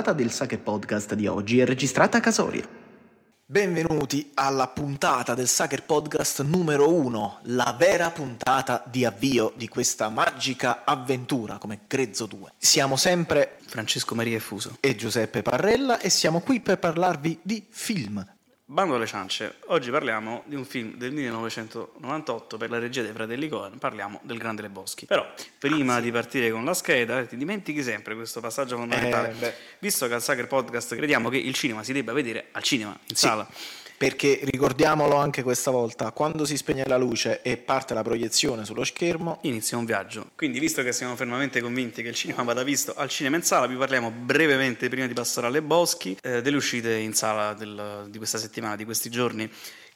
puntata del Sake Podcast di oggi è registrata a Casoria. Benvenuti alla puntata del Sucker Podcast numero uno, la vera puntata di avvio di questa magica avventura come Grezzo 2. Siamo sempre Francesco Maria Fuso. e Giuseppe Parrella e siamo qui per parlarvi di film. Bando alle ciance, oggi parliamo di un film del 1998 per la regia dei fratelli Coen, parliamo del Grande Leboschi. Però, prima di partire con la scheda, ti dimentichi sempre questo passaggio fondamentale. Eh. Visto che al Sucker Podcast crediamo che il cinema si debba vedere al cinema, in Sì, sala. Perché ricordiamolo anche questa volta, quando si spegne la luce e parte la proiezione sullo schermo, Inizia un viaggio. Quindi, visto che siamo fermamente convinti che il cinema vada visto al cinema in sala, vi parliamo brevemente, prima di passare alle boschi, eh, delle uscite in sala del- di questa settimana, di questi giorni.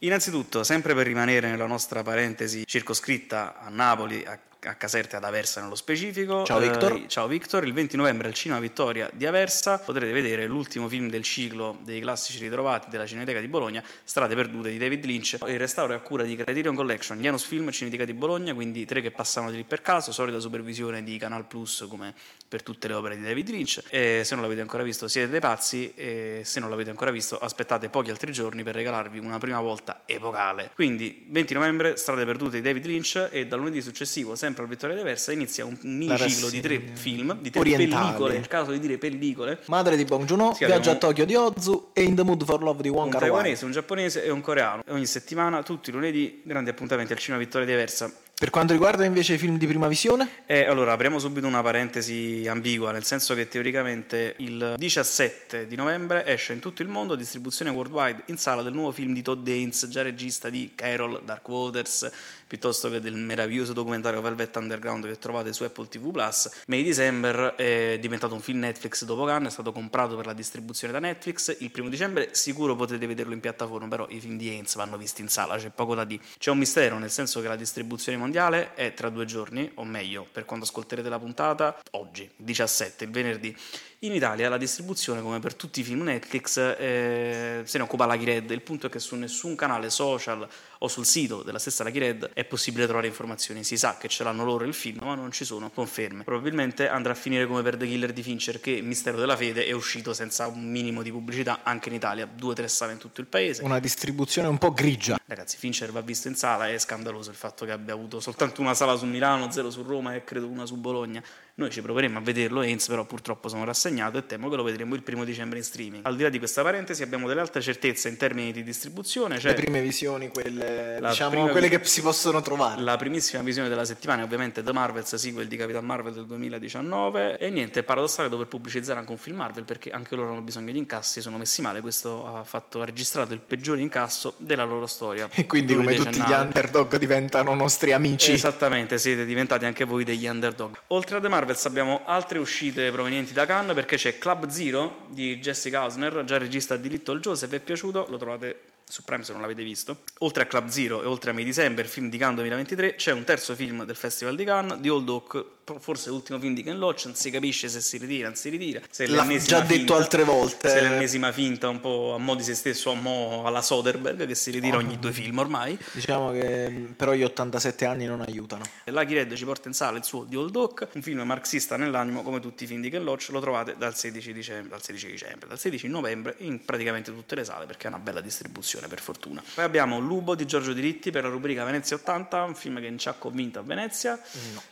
Innanzitutto, sempre per rimanere nella nostra parentesi circoscritta a Napoli, a, a Caserta e ad Aversa nello specifico. Ciao, Victor. eh, ciao Victor, il 20 novembre al Cinema Vittoria di Aversa potrete vedere l'ultimo film del ciclo dei classici ritrovati della Cineteca di Bologna, Strade perdute di David Lynch. Il restauro è a cura di Criterion Collection, Janus Film, Cineteca di Bologna, quindi tre che passano di lì per caso, solita supervisione di Canal Plus come per tutte le opere di David Lynch. E se non l'avete ancora visto siete dei pazzi e se non l'avete ancora visto aspettate pochi altri giorni per regalarvi una prima volta epocale. Quindi 20 novembre, Strade perdute di David Lynch e dal lunedì successivo, sempre al Vittoria di Aversa, inizia un mini ciclo di tre film, di tre orientali. pellicole, il caso di dire pellicole, Madre di Bong Joon-ho, Sì, Viaggio a Tokyo di Ozu e In the Mood for Love di Wong un Kar-wai. taiwanese, un giapponese e un coreano. E ogni settimana, tutti i lunedì, grandi appuntamenti al Cinema Vittoria di Aversa. Per quanto riguarda invece i film di prima visione, E allora apriamo subito una parentesi ambigua, nel senso che teoricamente il 17 di novembre esce in tutto il mondo distribuzione worldwide in sala del nuovo film di Todd Haynes, già regista di Carol, Dark Waters, piuttosto che del meraviglioso documentario Velvet Underground che trovate su Apple TV Plus. May December è diventato un film Netflix dopo Cannes, è stato comprato per la distribuzione da Netflix. Il primo dicembre sicuro potete vederlo in piattaforma, però i film di Haynes vanno visti in sala, c'è poco da dire. C'è un mistero, nel senso che la distribuzione mondiale è tra due giorni, o meglio, per quando ascolterete la puntata, oggi, 17, il venerdì. In Italia la distribuzione, come per tutti i film Netflix, eh, se ne occupa la Red. Il punto è che su nessun canale social o sul sito della stessa Lucky Red è possibile trovare informazioni. Si sa che ce l'hanno loro il film, ma non ci sono conferme. Probabilmente andrà a finire come per The Killer di Fincher, che Mistero della Fede è uscito senza un minimo di pubblicità anche in Italia, due o tre sale in tutto il paese. una distribuzione un po' grigia. Ragazzi, Fincher va visto in sala, è scandaloso il fatto che abbia avuto soltanto una sala su Milano, zero su Roma e credo una su Bologna. Noi ci proveremo a vederlo, Heinz però purtroppo sono rassegnato e temo che lo vedremo il primo dicembre in streaming. Al di là di questa parentesi abbiamo delle altre certezze in termini di distribuzione, cioè Le prime visioni, quelle, diciamo, quelle vi- che si possono trovare. la primissima visione della settimana è ovviamente The Marvels, sequel di Capitan Marvel del 2019 e niente, è paradossale dover pubblicizzare anche un film Marvel perché anche loro hanno bisogno di incassi, sono messi male, questo ha, fatto, ha registrato il peggiore incasso della loro storia. E quindi, Lui come tutti gli "No, underdog, diventano nostri amici. Esattamente, siete diventati anche voi degli underdog. Oltre a The Marvels abbiamo altre uscite provenienti da Cannes perché c'è Club Zero di Jessica Hausner, già regista di Little Joe, se vi è piaciuto lo trovate su Prime se non l'avete visto. Oltre a Club Zero e oltre a May December, film di Cannes 2023, c'è un terzo film del Festival di Cannes, The Old Oak, forse l'ultimo film di Ken Loach, non si capisce se si ritira, non si ritira. Se L'ha già detto finta- altre volte. Se l'ennesima finta un po' a mo' di se stesso, a mo' alla Soderbergh che si ritira Oh. ogni due film ormai. Diciamo che però gli 87 anni non aiutano. Lucky Red ci porta in sala il suo The Old Oak, un film marxista nell'animo come tutti i film di Ken Loach, lo trovate dal 16 dicembre, dal 16 dicembre, dal 16 novembre in praticamente tutte le sale perché è una bella distribuzione per fortuna. Poi abbiamo Lubo di Giorgio Diritti per la rubrica Venezia 80, un film che non ci ha convinto a Venezia,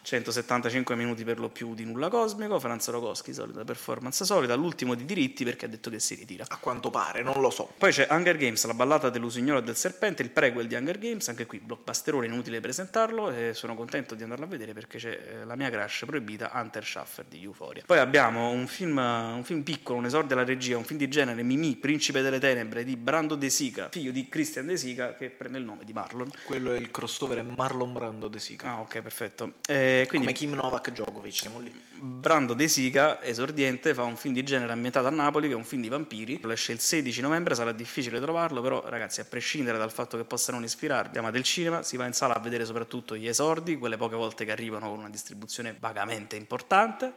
175 minuti per lo più di nulla cosmico, Franz Rogoschi, solita performance solita, l'ultimo di Diritti perché ha detto che si ritira. A quanto pare, non lo so. Poi c'è Hunger Games, la ballata dell'usignolo e del serpente, il prequel di Hunger Games, anche qui blockbusterone, inutile presentarlo e sono contento di andarlo a vedere perché c'è eh, la mia crush proibita, Hunter Schaffer di Euphoria. Poi abbiamo un film, un film piccolo, un esordio alla regia, un film di genere, Mimì, Principe delle Tenebre di Brando De Sica, figlio di Christian De Sica che prende il nome di Marlon. Quello è il crossover è Marlon Brando De Sica. Ah ok, perfetto. Eh, quindi Come Kim Novak Djokovic, siamo lì. Brando De Sica, esordiente, fa un film di genere ambientato a Napoli, che è un film di vampiri. Lo esce il 16 novembre, sarà difficile trovarlo, però ragazzi, a prescindere dal fatto che possa non ispirarvi, amate il cinema, si va in sala a vedere soprattutto gli esordi, quelle poche volte che arrivano con una distribuzione vagamente importante.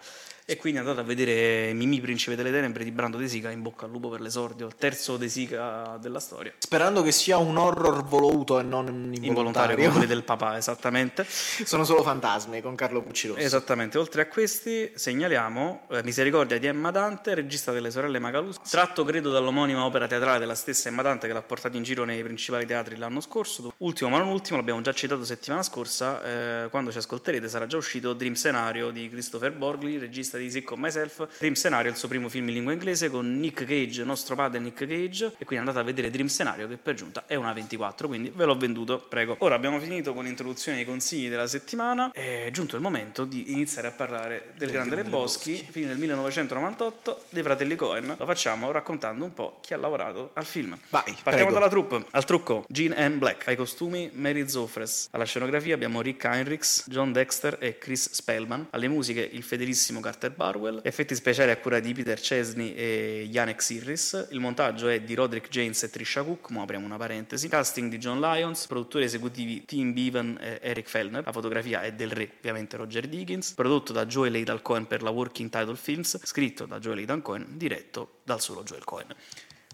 E quindi andate a vedere Mimì Principe delle Tenebre di Brando De Sica in bocca al lupo per l'esordio, terzo De Sica della storia. Sperando che sia un horror voluto e non Involontario involontario. come quelli del papà, esattamente. Sono solo fantasmi con Carlo Puccirosso. Esattamente, oltre a questi segnaliamo eh, Misericordia di Emma Dante, regista delle sorelle Magalus, tratto credo dall'omonima opera teatrale della stessa Emma Dante che l'ha portato in giro nei principali teatri l'anno scorso. Ultimo ma non ultimo, l'abbiamo già citato settimana scorsa, eh, quando ci ascolterete sarà già uscito Dream Scenario di Christopher Borgli, regista di Sick of Myself. Dream Scenario è il suo primo film in lingua inglese con Nick Cage, nostro padre Nick Cage, e quindi andate a vedere Dream Scenario che per giunta è una 24, quindi ve l'ho venduto, prego. Ora abbiamo finito con l'introduzione dei consigli della settimana, è giunto il momento di iniziare a parlare del Grande Lebowski, film del 1998 dei fratelli Cohen. Lo facciamo raccontando un po' chi ha lavorato al film. Vai, Partiamo prego. dalla troupe. Al trucco Gene N. Black, ai costumi Mary Zofres, alla scenografia abbiamo Rick Heinrichs, John Dexter e Chris Spellman, alle musiche il fedelissimo Carter Barwell, effetti speciali a cura di Peter Chesney e Janek Sirris, il montaggio è di Roderick James e Trisha Cook, ma apriamo una parentesi, casting di John Lyons, produttori esecutivi Tim Bevan e Eric Fellner, la fotografia è del re, ovviamente Roger Dickens, prodotto da Joel Aidan Cohen per la Working Title Films, scritto da Joel Aidan Cohen, diretto dal solo Joel Cohen.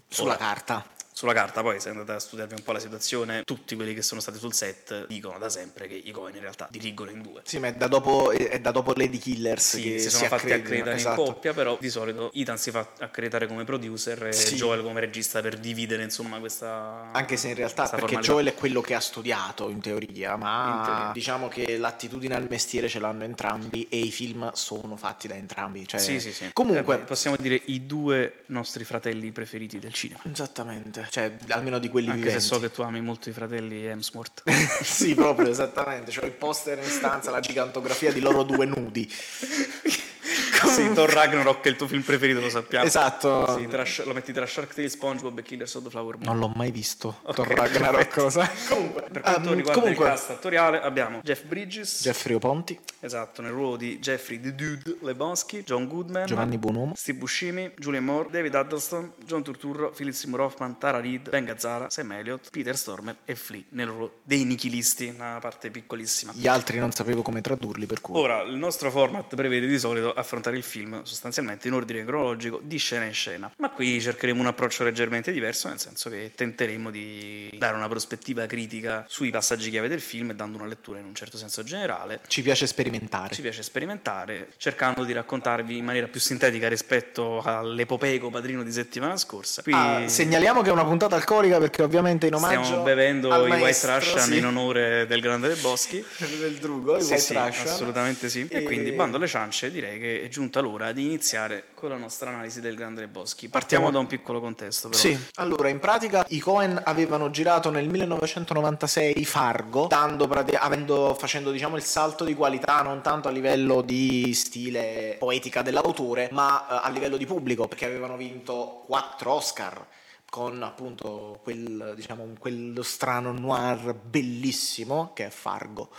Sulla Ora, carta. Sulla carta, poi se andate a studiarvi un po' la situazione, tutti quelli che sono stati sul set dicono da sempre che i Cohen in realtà dirigono in due. Sì, ma è da dopo, è da dopo Lady Killers Sì, che si sono fatti accreditano, accreditare esatto. in coppia, però di solito Ethan si fa accreditare come producer e Sì. Joel come regista per dividere insomma questa Anche se in realtà, perché formalità. Joel è quello che ha studiato in teoria, ma In teoria. diciamo che l'attitudine al mestiere ce l'hanno entrambi e i film sono fatti da entrambi. Cioè, Sì, sì, sì. Comunque, Eh, possiamo dire i due nostri fratelli preferiti del cinema. esattamente, cioè almeno di quelli Anche viventi. se so che tu ami molto i fratelli Hemsworth. sì, proprio esattamente. C'ho il poster in stanza, la gigantografia di loro due nudi. sì, Thor Ragnarok è il tuo film preferito, lo sappiamo. Esatto. Sì, tra- lo metti tra Shark Tale, SpongeBob e Killers of the Flower Moon. Non l'ho mai visto. Ok, Thor Ragnarok, perfetto. cosa? Comunque, Per quanto ehm, riguarda comunque, il cast attoriale abbiamo Jeff Bridges, Jeffrey Ponti, esatto, nel ruolo di Jeffrey the Dude Lebowski, John Goodman, Giovanni Buonomo, Steve Buscemi, Julian Moore, David Huddleston, John Turturro, Philip Seymour Hoffman, Tara Reid, Ben Gazzara, Sam Elliott, Peter Stormer e Flea nel ruolo dei nichilisti, una parte piccolissima. gli altri non sapevo come tradurli, per cui Ora, il nostro format prevede di solito affrontare il film sostanzialmente in ordine cronologico di scena in scena, ma qui cercheremo un approccio leggermente diverso, nel senso che tenteremo di dare una prospettiva critica sui passaggi chiave del film e dando una lettura in un certo senso generale. ci piace sperimentare. Ci piace sperimentare, cercando di raccontarvi in maniera più sintetica rispetto all'epopeico padrino di settimana scorsa. Qui Ah, segnaliamo che è una puntata alcolica perché ovviamente in omaggio stiamo bevendo i maestro, White Russian sì. in onore del grande del Boschi. del drugo, Sì, White sì, Russian. assolutamente sì. E... E- quindi, bando alle ciance, direi che è giunta l'ora di iniziare con la nostra analisi del Grande Boschi. Partiamo da un piccolo contesto, però. Sì, allora in pratica i Cohen avevano girato nel 1996 Fargo, dando avendo, facendo diciamo il salto di qualità non tanto a livello di stile poetica dell'autore, ma eh, a livello di pubblico, perché avevano vinto quattro Oscar con appunto quel, diciamo, quello strano noir bellissimo che è Fargo.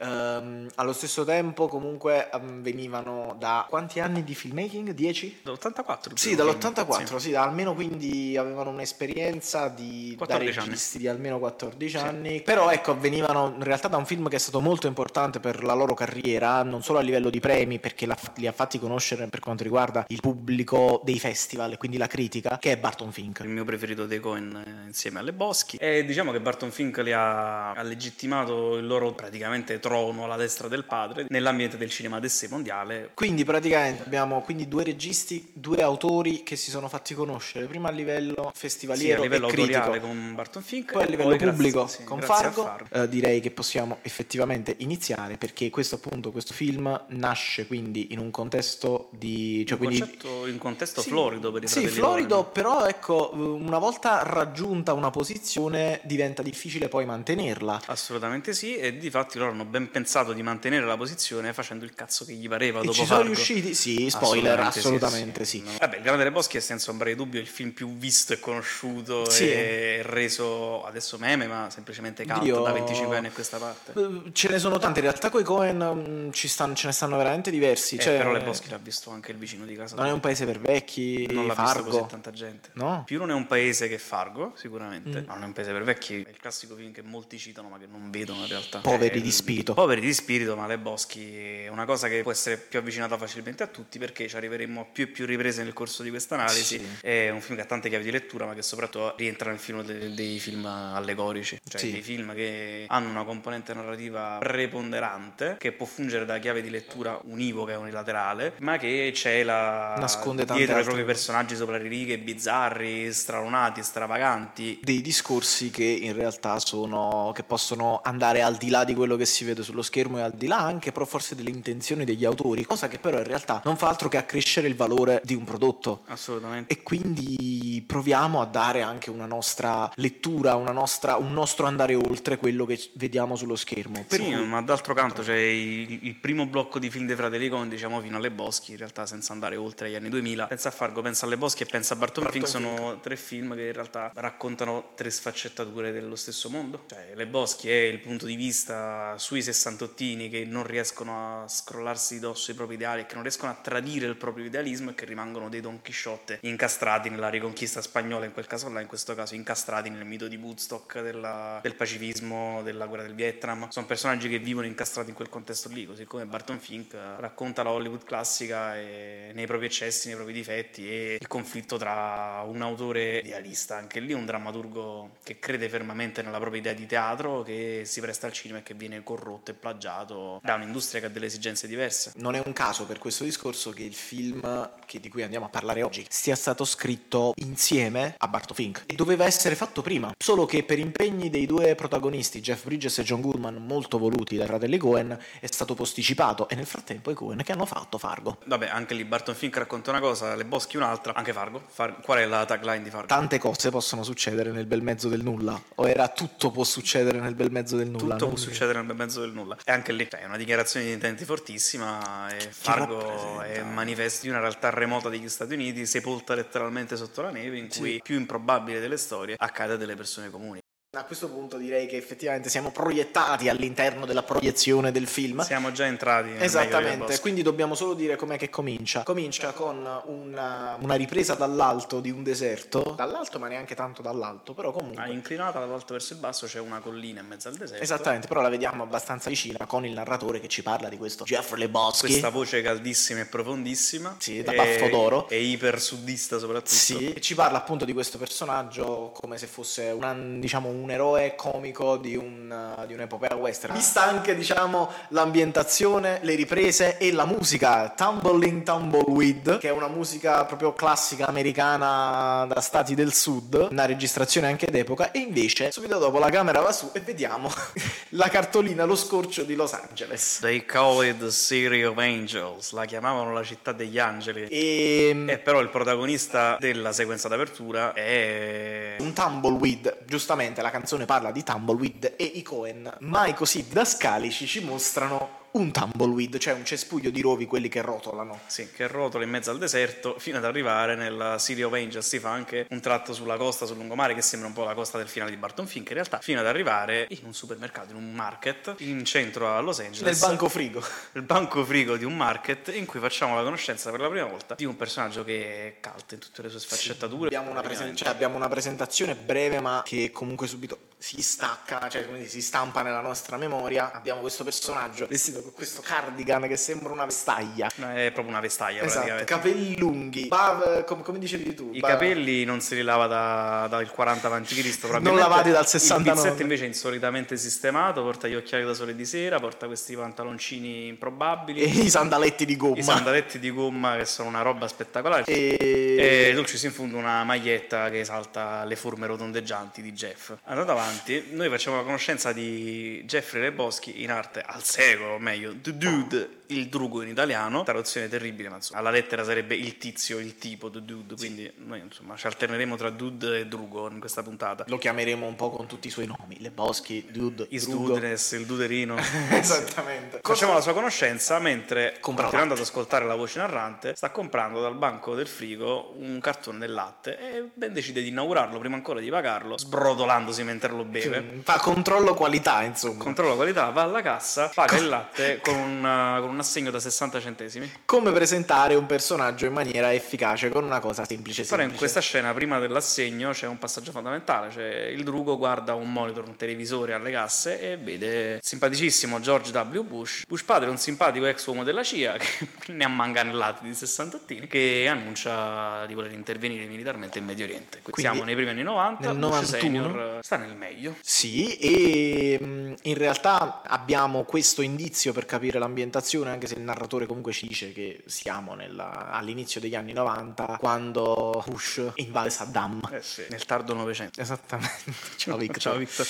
Ehm, allo stesso tempo comunque ehm, venivano da quanti anni di filmmaking? 10? Dall'84? Sì, dall'84, sì. da almeno quindi avevano un'esperienza di, da 14 anni. registi di almeno 14 anni, però ecco, venivano in realtà da un film che è stato molto importante per la loro carriera, non solo a livello di premi, perché li ha fatti conoscere per quanto riguarda il pubblico dei festival quindi la critica, che è Barton Fink. Il mio preferito dei Cohen eh, insieme alle Boschi. E diciamo che Barton Fink li ha, ha legittimato il loro praticamente trono alla destra del padre nell'ambiente del cinema d'essè mondiale. Quindi praticamente abbiamo quindi due registi, due autori che si sono fatti conoscere, prima a livello Sì, festivaliero a livello e critico. con Barton Fink Poi a livello grazie- pubblico sì, con grazie a Fargo, eh, direi che possiamo effettivamente iniziare perché questo appunto questo film nasce quindi in un contesto di cioè Un quindi concetto in contesto Sì, florido per i Sì, florido, Coen. però ecco, una volta raggiunta una posizione diventa difficile poi mantenerla. Assolutamente sì, e di fatti loro hanno ben pensato di mantenere la posizione facendo il cazzo che gli pareva E dopo ci sono Fargo. riusciti? Sì, spoiler, assolutamente sì. No. Vabbè, il Grande dei Boschi è senza ombra di dubbio il film più visto e conosciuto Sì. e reso adesso meme, ma semplicemente cult Dio. da 25 anni a questa parte. Eh, Ce ne sono tanti, in realtà coi Cohen mm, ci stanno, ce ne stanno veramente diversi. Eh, cioè, però le Boschi l'ha visto anche il vicino di casa. Non è un paese per vecchi, non l'ha visto Fargo. così tanta gente. No? Più non è un paese che Fargo, sicuramente. Mm. Non è un paese per vecchi. È il classico film che molti citano, ma che non vedono in realtà. Poveri È di spirito. Spirito. Poveri di spirito, ma Le Boschi è una cosa che può essere più avvicinata facilmente a tutti perché ci arriveremo a più e più riprese nel corso di questa analisi. Sì. È un film che ha tante chiavi di lettura, ma che soprattutto rientra nel film de- dei film allegorici, cioè Sì. dei film che hanno una componente narrativa preponderante che può fungere da chiave di lettura univoca e unilaterale, ma che c'è la Nasconde tante dietro ai propri personaggi sopra le righe, bizzarri, stralunati, stravaganti. dei discorsi che in realtà sono che possono andare al di là di quello che si vede sullo schermo e al di là anche però forse delle intenzioni degli autori, cosa che però in realtà non fa altro che accrescere il valore di un prodotto. Assolutamente. E quindi proviamo a dare anche una nostra lettura, una nostra- un nostro andare oltre quello che vediamo sullo schermo. Per Sì, cui- ma d'altro canto c'è il, il primo blocco di film dei fratelli Coen, diciamo fino alle Boschi, in realtà senza andare oltre gli anni 2000. Pensa a Fargo, pensa alle Boschi e pensa a Barton, Barton Fink, sono tre film che in realtà raccontano tre sfaccettature dello stesso mondo. Cioè, le Boschi è il punto di vista sui sessantottini che non riescono a scrollarsi di dosso i propri ideali che non riescono a tradire il proprio idealismo e che rimangono dei Don Chisciotte incastrati nella riconquista spagnola, in quel caso là, in questo caso incastrati nel mito di Woodstock, della- del pacifismo, della guerra del Vietnam. Sono personaggi che vivono incastrati in quel contesto lì, così come Barton Fink racconta la Hollywood classica nei propri eccessi, nei propri difetti e il conflitto tra un autore idealista, anche lì un drammaturgo che crede fermamente nella propria idea di teatro, che si presta al cinema e che viene corrotto e plagiato da un'industria che ha delle esigenze diverse. Non è un caso per questo discorso che il film che- di cui andiamo a parlare oggi sia stato scritto insieme a Barto Fink e doveva essere fatto prima, solo che per impegni dei due protagonisti, Jeff Bridges e John Goodman, molto voluti dai fratelli Cohen, è stato posticipato e nel frattempo i Cohen che hanno fatto Fargo. Vabbè, anche lì Barton Fink racconta una cosa, Le Boschi un'altra, anche Fargo. Far- Qual è la tagline di Fargo? Tante cose possono succedere nel bel mezzo del nulla, o era tutto può succedere nel bel mezzo del nulla. Tutto può succedere nel bel mezzo del nulla. E anche lì cioè, è una dichiarazione di intenti fortissima. E Fargo è manifesto di una realtà remota degli Stati Uniti, sepolta letteralmente sotto la neve, in cui più improbabile delle storie accade a delle persone comuni. A questo punto direi che effettivamente siamo proiettati all'interno della proiezione del film. Siamo già entrati Esattamente, quindi dobbiamo solo dire com'è che comincia. Comincia con una, una ripresa dall'alto di un deserto, dall'alto ma neanche tanto dall'alto, però comunque... Ah, inclinata dall'alto verso il basso c'è una collina in mezzo al deserto. Esattamente, però la vediamo abbastanza vicina con il narratore che ci parla di questo Jeffrey Lebowski. Questa voce caldissima e profondissima. Sì, da e- baffo d'oro. E iper suddista soprattutto. Sì, e ci parla appunto di questo personaggio come se fosse una- diciamo, un eroe comico di, un, di un'epopea western. Vista anche diciamo, l'ambientazione, le riprese e la musica Tumbling Tumbleweed, che è una musica proprio classica americana da stati del sud, una registrazione anche d'epoca, e invece subito dopo la camera va su e vediamo la cartolina, lo scorcio di Los Angeles. They call it the City of Angels, la chiamavano la città degli angeli. E E però il protagonista della sequenza d'apertura è un tumbleweed, giustamente la canzone parla di tumbleweed e i Cohen, mai così didascalici, ci mostrano un tumbleweed, cioè un cespuglio di rovi, quelli che rotolano. Sì, che rotola in mezzo al deserto fino ad arrivare nella City of Angels. Si fa anche un tratto sulla costa, sul lungomare, che sembra un po' la costa del finale di Barton Fink. In realtà, fino ad arrivare in un supermercato, in un market, in centro a Los Nel Angeles. banco frigo. il banco frigo di un market in cui facciamo la conoscenza per la prima volta di un personaggio che è cult in tutte le sue sfaccettature. Abbiamo una, presen- cioè, abbiamo una presentazione breve ma che comunque subito si stacca, cioè si stampa nella nostra memoria. Abbiamo questo personaggio vestito con questo cardigan che sembra una vestaglia. No, È proprio una vestaglia Esatto, praticamente. capelli lunghi, ba- come, come dicevi tu. I ba- capelli non se li lava da- dal 40 avanti Non lavati dal 69. Il pizzetto invece è insolitamente sistemato, porta gli occhiali da sole di sera, porta questi pantaloncini improbabili, E i sandaletti di gomma. i sandaletti di gomma che sono una roba spettacolare. E... E ci si infonde una maglietta che salta le forme rotondeggianti di Jeff. Andando avanti, noi facciamo la conoscenza di Jeffrey Leboschi in arte al secolo, o meglio, The Dude, il drugo in italiano, traduzione terribile, ma insomma, alla lettera sarebbe il tizio, il tipo, The Dude, quindi noi insomma ci alterneremo tra Dude e drugo in questa puntata. Lo chiameremo un po' con tutti i suoi nomi, le Boschi, Dude, Drugo. Dudeness, il duderino. Esattamente. Facciamo la sua conoscenza mentre, continuando ad ascoltare la voce narrante, sta comprando dal banco del frigo un cartone del latte e ben decide di inaugurarlo prima ancora di pagarlo, sbrodolandosi mentre lo beve. Fa controllo qualità, insomma. Controlla la qualità, va alla cassa, paga il latte con, una- con un un assegno da 60 centesimi. Come presentare un personaggio in maniera efficace con una cosa semplice Però in questa scena, prima dell'assegno, c'è un passaggio fondamentale. Cioè, il drugo guarda un monitor, un televisore alle casse e vede simpaticissimo George W. Bush. Bush padre è un simpatico ex uomo della CIA che ne ha manganellati di 68 che annuncia di voler intervenire militarmente in Medio Oriente. Quindi siamo nei primi anni 90. nel Bush 91. senior sta nel meglio. Sì, e mh, in realtà abbiamo questo indizio per capire l'ambientazione, anche se il narratore comunque ci dice che siamo nella- all'inizio degli anni 90, quando Bush invade Saddam. Eh sì, nel tardo Novecento. Esattamente. Ciao Victor. Ciao Victor.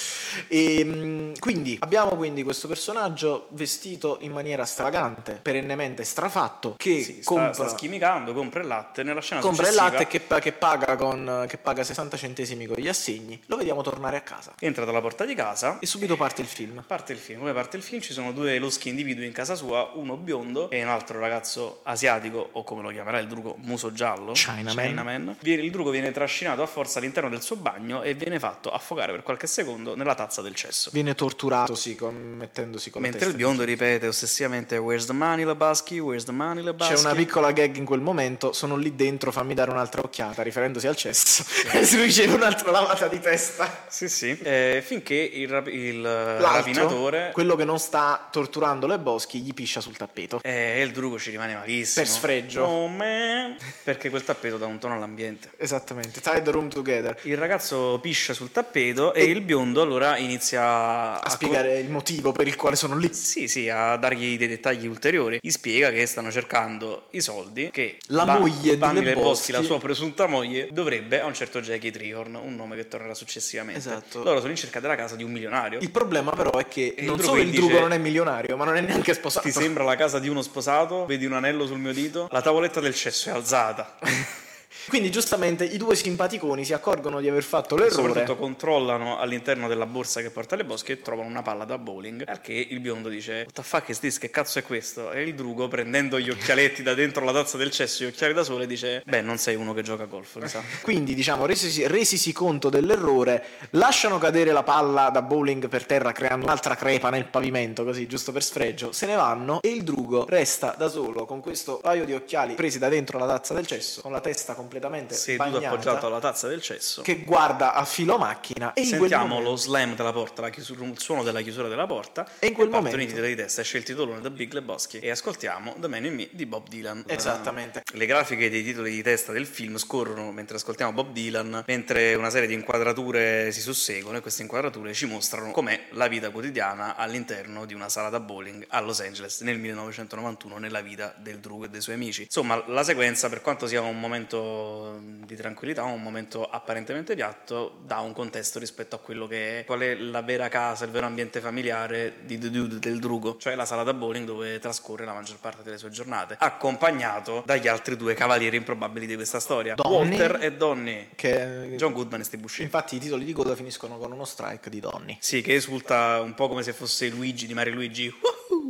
E, mh, quindi abbiamo quindi questo personaggio vestito in maniera stravagante, perennemente strafatto, che Sì, sta, compra, sta schimicando, compra il latte nella scena compra il successiva. latte che, che paga con, che paga 60 centesimi con gli assegni. Lo vediamo tornare a casa. Entra dalla porta di casa E subito parte il film. Parte il film, come parte il film ci sono due loschi individui in casa sua, uno biondo e un altro ragazzo asiatico, o come lo chiamerà il drugo, muso giallo, Chinaman. Viene- Il drugo viene trascinato a forza all'interno del suo bagno e viene fatto affogare per qualche secondo nella tazza del cesso. Viene torturato, sì, con- mettendosi con la Mentre il biondo ripete ossessivamente Where's the money, Lebowski? Where's the money, Lebowski? C'è una piccola gag in quel momento, sono lì dentro, fammi dare un'altra occhiata, riferendosi al cesso, e si riceve un'altra lavata di testa. Sì, sì. Eh, finché il, rap- il rapinatore quello che non sta torturando le boschi, gli piscia sul tappeto. e il drugo ci rimane malissimo. Per sfregio. Oh, man. Perché quel tappeto dà un tono all'ambiente. Esattamente, tie the room together. Il ragazzo piscia sul tappeto e, il biondo allora inizia A spiegare il motivo per il quale sono lì. Sì, sì, a dargli dei dettagli ulteriori. Gli spiega che stanno cercando i soldi che La moglie di Lebowski, Boschi- la sua presunta moglie, dovrebbe a un certo Jackie Trihorn, un nome che tornerà successivamente. Esatto. Loro sono in cerca della casa di un milionario. Il problema però è che il non solo il drugo dice- non è milionario, ma non è neanche sposato. Ti sembra la casa di uno sposato? Vedi un anello sul mio dito? La tavoletta del cesso è alzata. Quindi giustamente i due simpaticoni si accorgono di aver fatto l'errore. Soprattutto controllano all'interno della borsa che porta le bosche e trovano una palla da bowling. Al che il biondo dice: What the fuck is this? Che cazzo è questo? E il drugo, prendendo gli occhialetti da dentro la tazza del cesso, gli occhiali da sole, dice: Beh, non sei uno che gioca a golf, mi sa. Quindi, diciamo, resisi, resisi conto dell'errore, lasciano cadere la palla da bowling per terra, creando un'altra crepa nel pavimento, così, giusto per sfregio. Se ne vanno e il drugo resta da solo con questo paio di occhiali presi da dentro la tazza del cesso, con la testa completamente Seduto bagnata, appoggiato alla tazza del cesso. che guarda a filo macchina. E Sentiamo momento- lo slam della porta, la chiusura- il suono della chiusura della porta. E in quel partono momento- i titoli di testa, esce il titolone da Big Lebowski e ascoltiamo The Man in Me di Bob Dylan. Esattamente. Le grafiche dei titoli di testa del film scorrono mentre ascoltiamo Bob Dylan, mentre una serie di inquadrature si susseguono e queste inquadrature ci mostrano com'è la vita quotidiana all'interno di una sala da bowling a Los Angeles nel 1991 nella vita del drugo e dei suoi amici. Insomma, la sequenza, per quanto sia un momento di tranquillità, un momento apparentemente piatto, dà un contesto rispetto a quello che è qual è la vera casa, il vero ambiente familiare di The Dude del drugo, cioè la sala da bowling dove trascorre la maggior parte delle sue giornate, accompagnato dagli altri due cavalieri improbabili di questa storia, Donnie. Walter e Donnie. Che... John Goodman e Steve Buscemi. Infatti i titoli di coda finiscono con uno strike di Donny. Sì, che esulta un po' come se fosse Luigi di Mario Luigi.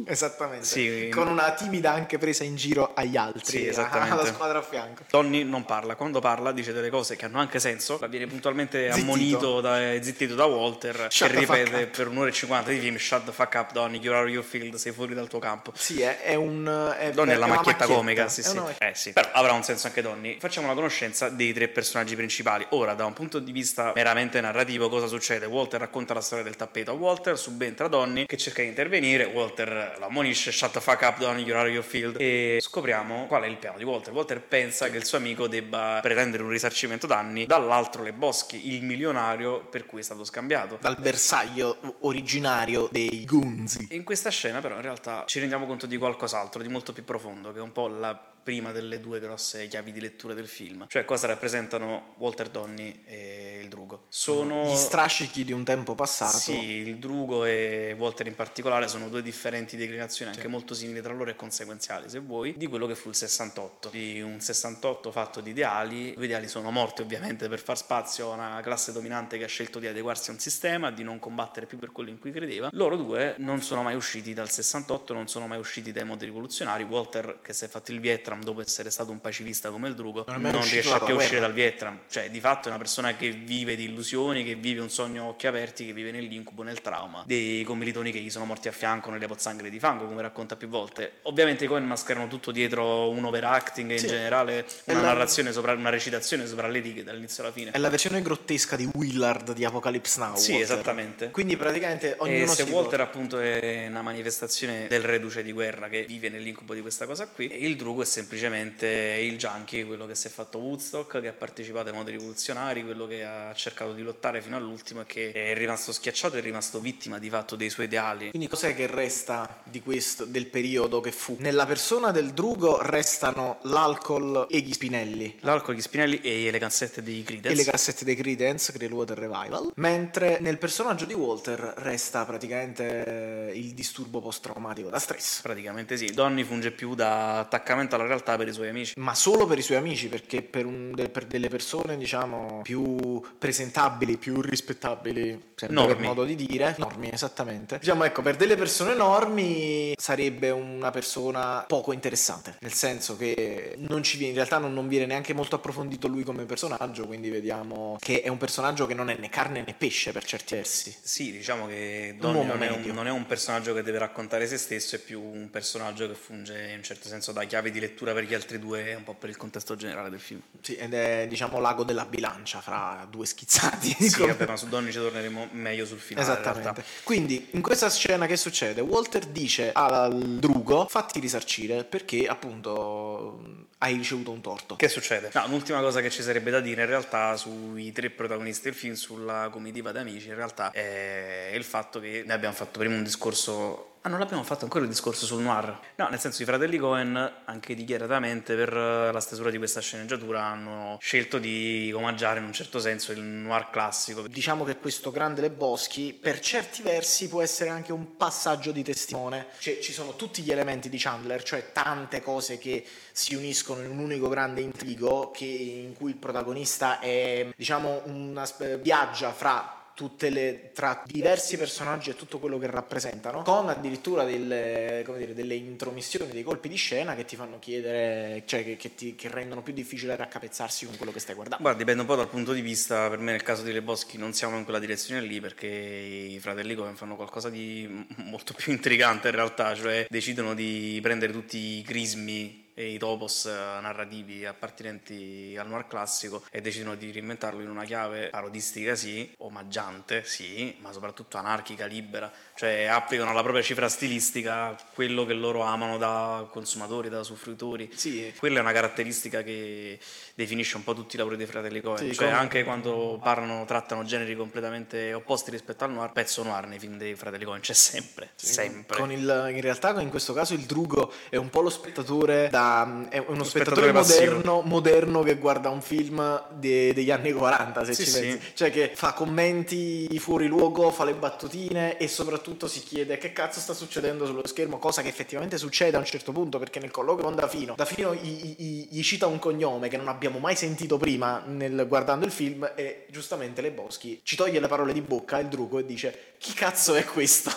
Esattamente. Sì. Con una timida anche presa in giro agli altri, Sì, esattamente. alla squadra a fianco. Donny non parla, quando parla dice delle cose che hanno anche senso, viene puntualmente Zittito. ammonito, da, e zittito da Walter, Shut che ripete per un'ora e cinquanta di film, shut the fuck up Donny, you're out of your field, sei fuori dal tuo campo. Sì, è, è un... È, Donny è la una macchietta comica, sì, sì. macchietta. Eh sì. Però avrà un senso anche Donny. Facciamo la conoscenza dei tre personaggi principali. Ora, da un punto di vista meramente narrativo, cosa succede? Walter racconta la storia del tappeto a Walter, subentra Donny che cerca di intervenire, Walter lo ammonisce, shut the fuck up Donny, you're out of your field. E scopriamo qual è il piano di Walter. Walter pensa che il suo amico debba pretendere un risarcimento danni, dall'altro le Boschi, il milionario per cui è stato scambiato. Dal bersaglio originario dei Gunzi. In questa scena però in realtà ci rendiamo conto di qualcos'altro, di molto più profondo, che è un po' la prima delle due grosse chiavi di lettura del film. Cioè cosa rappresentano Walter Donny e il Drugo. Sono... Gli strascichi di un tempo passato. Sì, il Drugo e Walter in particolare sono due differenti declinazioni, anche molto simili tra loro e conseguenziali, se vuoi, di quello che fu il 68. Di un 68 fatto di ideali. Gli ideali sono morti ovviamente per far spazio a una classe dominante che ha scelto di adeguarsi a un sistema, di non combattere più per quello in cui credeva. Loro due non sono mai usciti dal 68, non sono mai usciti dai modi rivoluzionari. Walter, che si è fatto il Vietnam, Vietnam dopo essere stato un pacifista come il Drugo Non non, riesce più a uscire dal Vietnam cioè di fatto è una persona che vive di illusioni che vive un sogno a occhi aperti che vive nell'incubo nel trauma dei commilitoni che gli sono morti a fianco nelle pozzanghere di fango come racconta più volte ovviamente i Cohen mascherano tutto dietro un overacting e in Sì. generale E una la- narrazione sopra una recitazione sopra le righe dall'inizio alla fine È la versione grottesca di Willard di Apocalypse Now. sì Walter. esattamente Quindi praticamente E ognuno se si Walter appunto è una manifestazione del reduce di guerra che vive nell'incubo di questa cosa qui, il Drugo è semplicemente il junkie, quello che si è fatto Woodstock, che ha partecipato ai modi rivoluzionari, quello che ha cercato di lottare fino all'ultimo e che è rimasto schiacciato e è rimasto vittima di fatto dei suoi ideali. Quindi cos'è che resta di questo, del periodo che fu? Nella persona del Drugo restano l'alcol e gli spinelli. L'alcol, gli spinelli e le cassette dei E Creedence. le cassette dei Creedence, Clearwater Revival. Mentre nel personaggio di Walter resta praticamente eh, il disturbo post-traumatico da stress. Praticamente sì, Donny funge più da attaccamento alla realtà per i suoi amici. Ma solo per i suoi amici, perché per, un- per delle persone, diciamo, più presentabili, più rispettabili, sempre per Normi. modo di dire. Normi, esattamente. Diciamo, ecco, per delle persone normi sarebbe una persona poco interessante. Nel senso che non ci viene, in realtà non, non viene neanche molto approfondito lui come personaggio, quindi vediamo che è un personaggio che non è né carne né pesce per certi versi. Sì, diciamo che uomo non è un, non è un personaggio che deve raccontare se stesso, è più un personaggio che funge in un certo senso da chiave di lettura per gli altri due un po' per il contesto generale del film. Sì, ed è, diciamo, l'ago della bilancia fra due schizzati. Sì, come- vabbè, ma su Donny ci torneremo meglio sul finale. in Esattamente. realtà. Quindi, in questa scena che succede? Walter dice al drugo: fatti risarcire perché appunto hai ricevuto un torto. Che succede? No, un'ultima cosa che ci sarebbe da dire in realtà sui tre protagonisti del film, sulla comitiva d'amici, in realtà è il fatto che noi abbiamo fatto prima un discorso. Ah, non l'abbiamo fatto ancora il discorso sul noir? No, nel senso i fratelli Cohen, anche dichiaratamente per eh, la stesura di questa sceneggiatura, hanno scelto di omaggiare in un certo senso il noir classico. Diciamo che questo grande Le Boschi, per certi versi, può essere anche un passaggio di testimone. Cioè, ci sono tutti gli elementi di Chandler, cioè tante cose che si uniscono in un unico grande intrigo che- in cui il protagonista è, diciamo, una, viaggia fra le, tra diversi personaggi e tutto quello che rappresentano, con addirittura delle, dire, delle intromissioni, dei colpi di scena che ti fanno chiedere, cioè che, che ti, che rendono più difficile raccapezzarsi con quello che stai guardando. Guarda, dipende un po' dal punto di vista, per me nel caso di Le Boschi non siamo in quella direzione lì perché i fratelli Coen fanno qualcosa di molto più intrigante in realtà, cioè decidono di prendere tutti i crismi i topos eh, narrativi appartenenti al noir classico e decidono di reinventarlo in una chiave parodistica sì, omaggiante sì, ma soprattutto anarchica, libera, cioè applicano la propria cifra stilistica quello che loro amano da consumatori, da usufruitori. Sì. Quella è una caratteristica che definisce un po' tutti i lavori dei fratelli Coen, Sì, cioè come- anche quando parlano, trattano generi completamente opposti rispetto al noir, pezzo noir nei film dei fratelli Coen c'è sempre, sempre. Con il, in realtà in questo caso il drugo è un po' lo spettatore da, è uno spettatore spettatore, moderno, moderno che guarda un film de- degli anni 40 se Sì, ci sì. pensi cioè che fa commenti fuori luogo fa le battutine e soprattutto si chiede che cazzo sta succedendo sullo schermo cosa che effettivamente succede a un certo punto perché nel colloquio con Dafino Dafino gli, gli- gli cita un cognome che non abbiamo mai sentito prima nel, guardando il film e giustamente Le Boschi ci toglie le parole di bocca il drugo e dice chi cazzo è questo?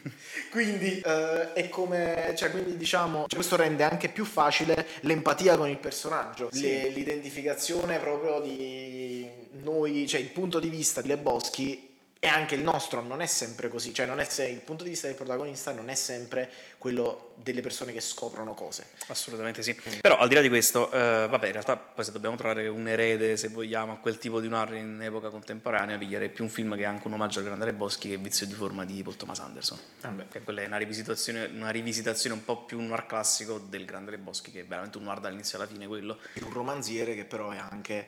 quindi eh, è come cioè quindi diciamo cioè, questo rende anche più facile l'empatia con il personaggio Le- l'identificazione proprio di noi cioè il punto di vista di Le Boschi e anche il nostro non è sempre così cioè non è se- il punto di vista del protagonista non è sempre quello delle persone che scoprono cose Assolutamente sì. Però al di là di questo, eh, vabbè, in realtà poi se dobbiamo trovare un erede, se vogliamo, a quel tipo di noir in epoca contemporanea, piglierei più un film che è anche un omaggio al Grande Boschi che Vizio di forma di Paul Thomas Anderson. Vabbè. Che quella è una rivisitazione, una rivisitazione un po' più noir classico del Grande Boschi, che è veramente un noir dall'inizio alla fine quello. un romanziere che però è anche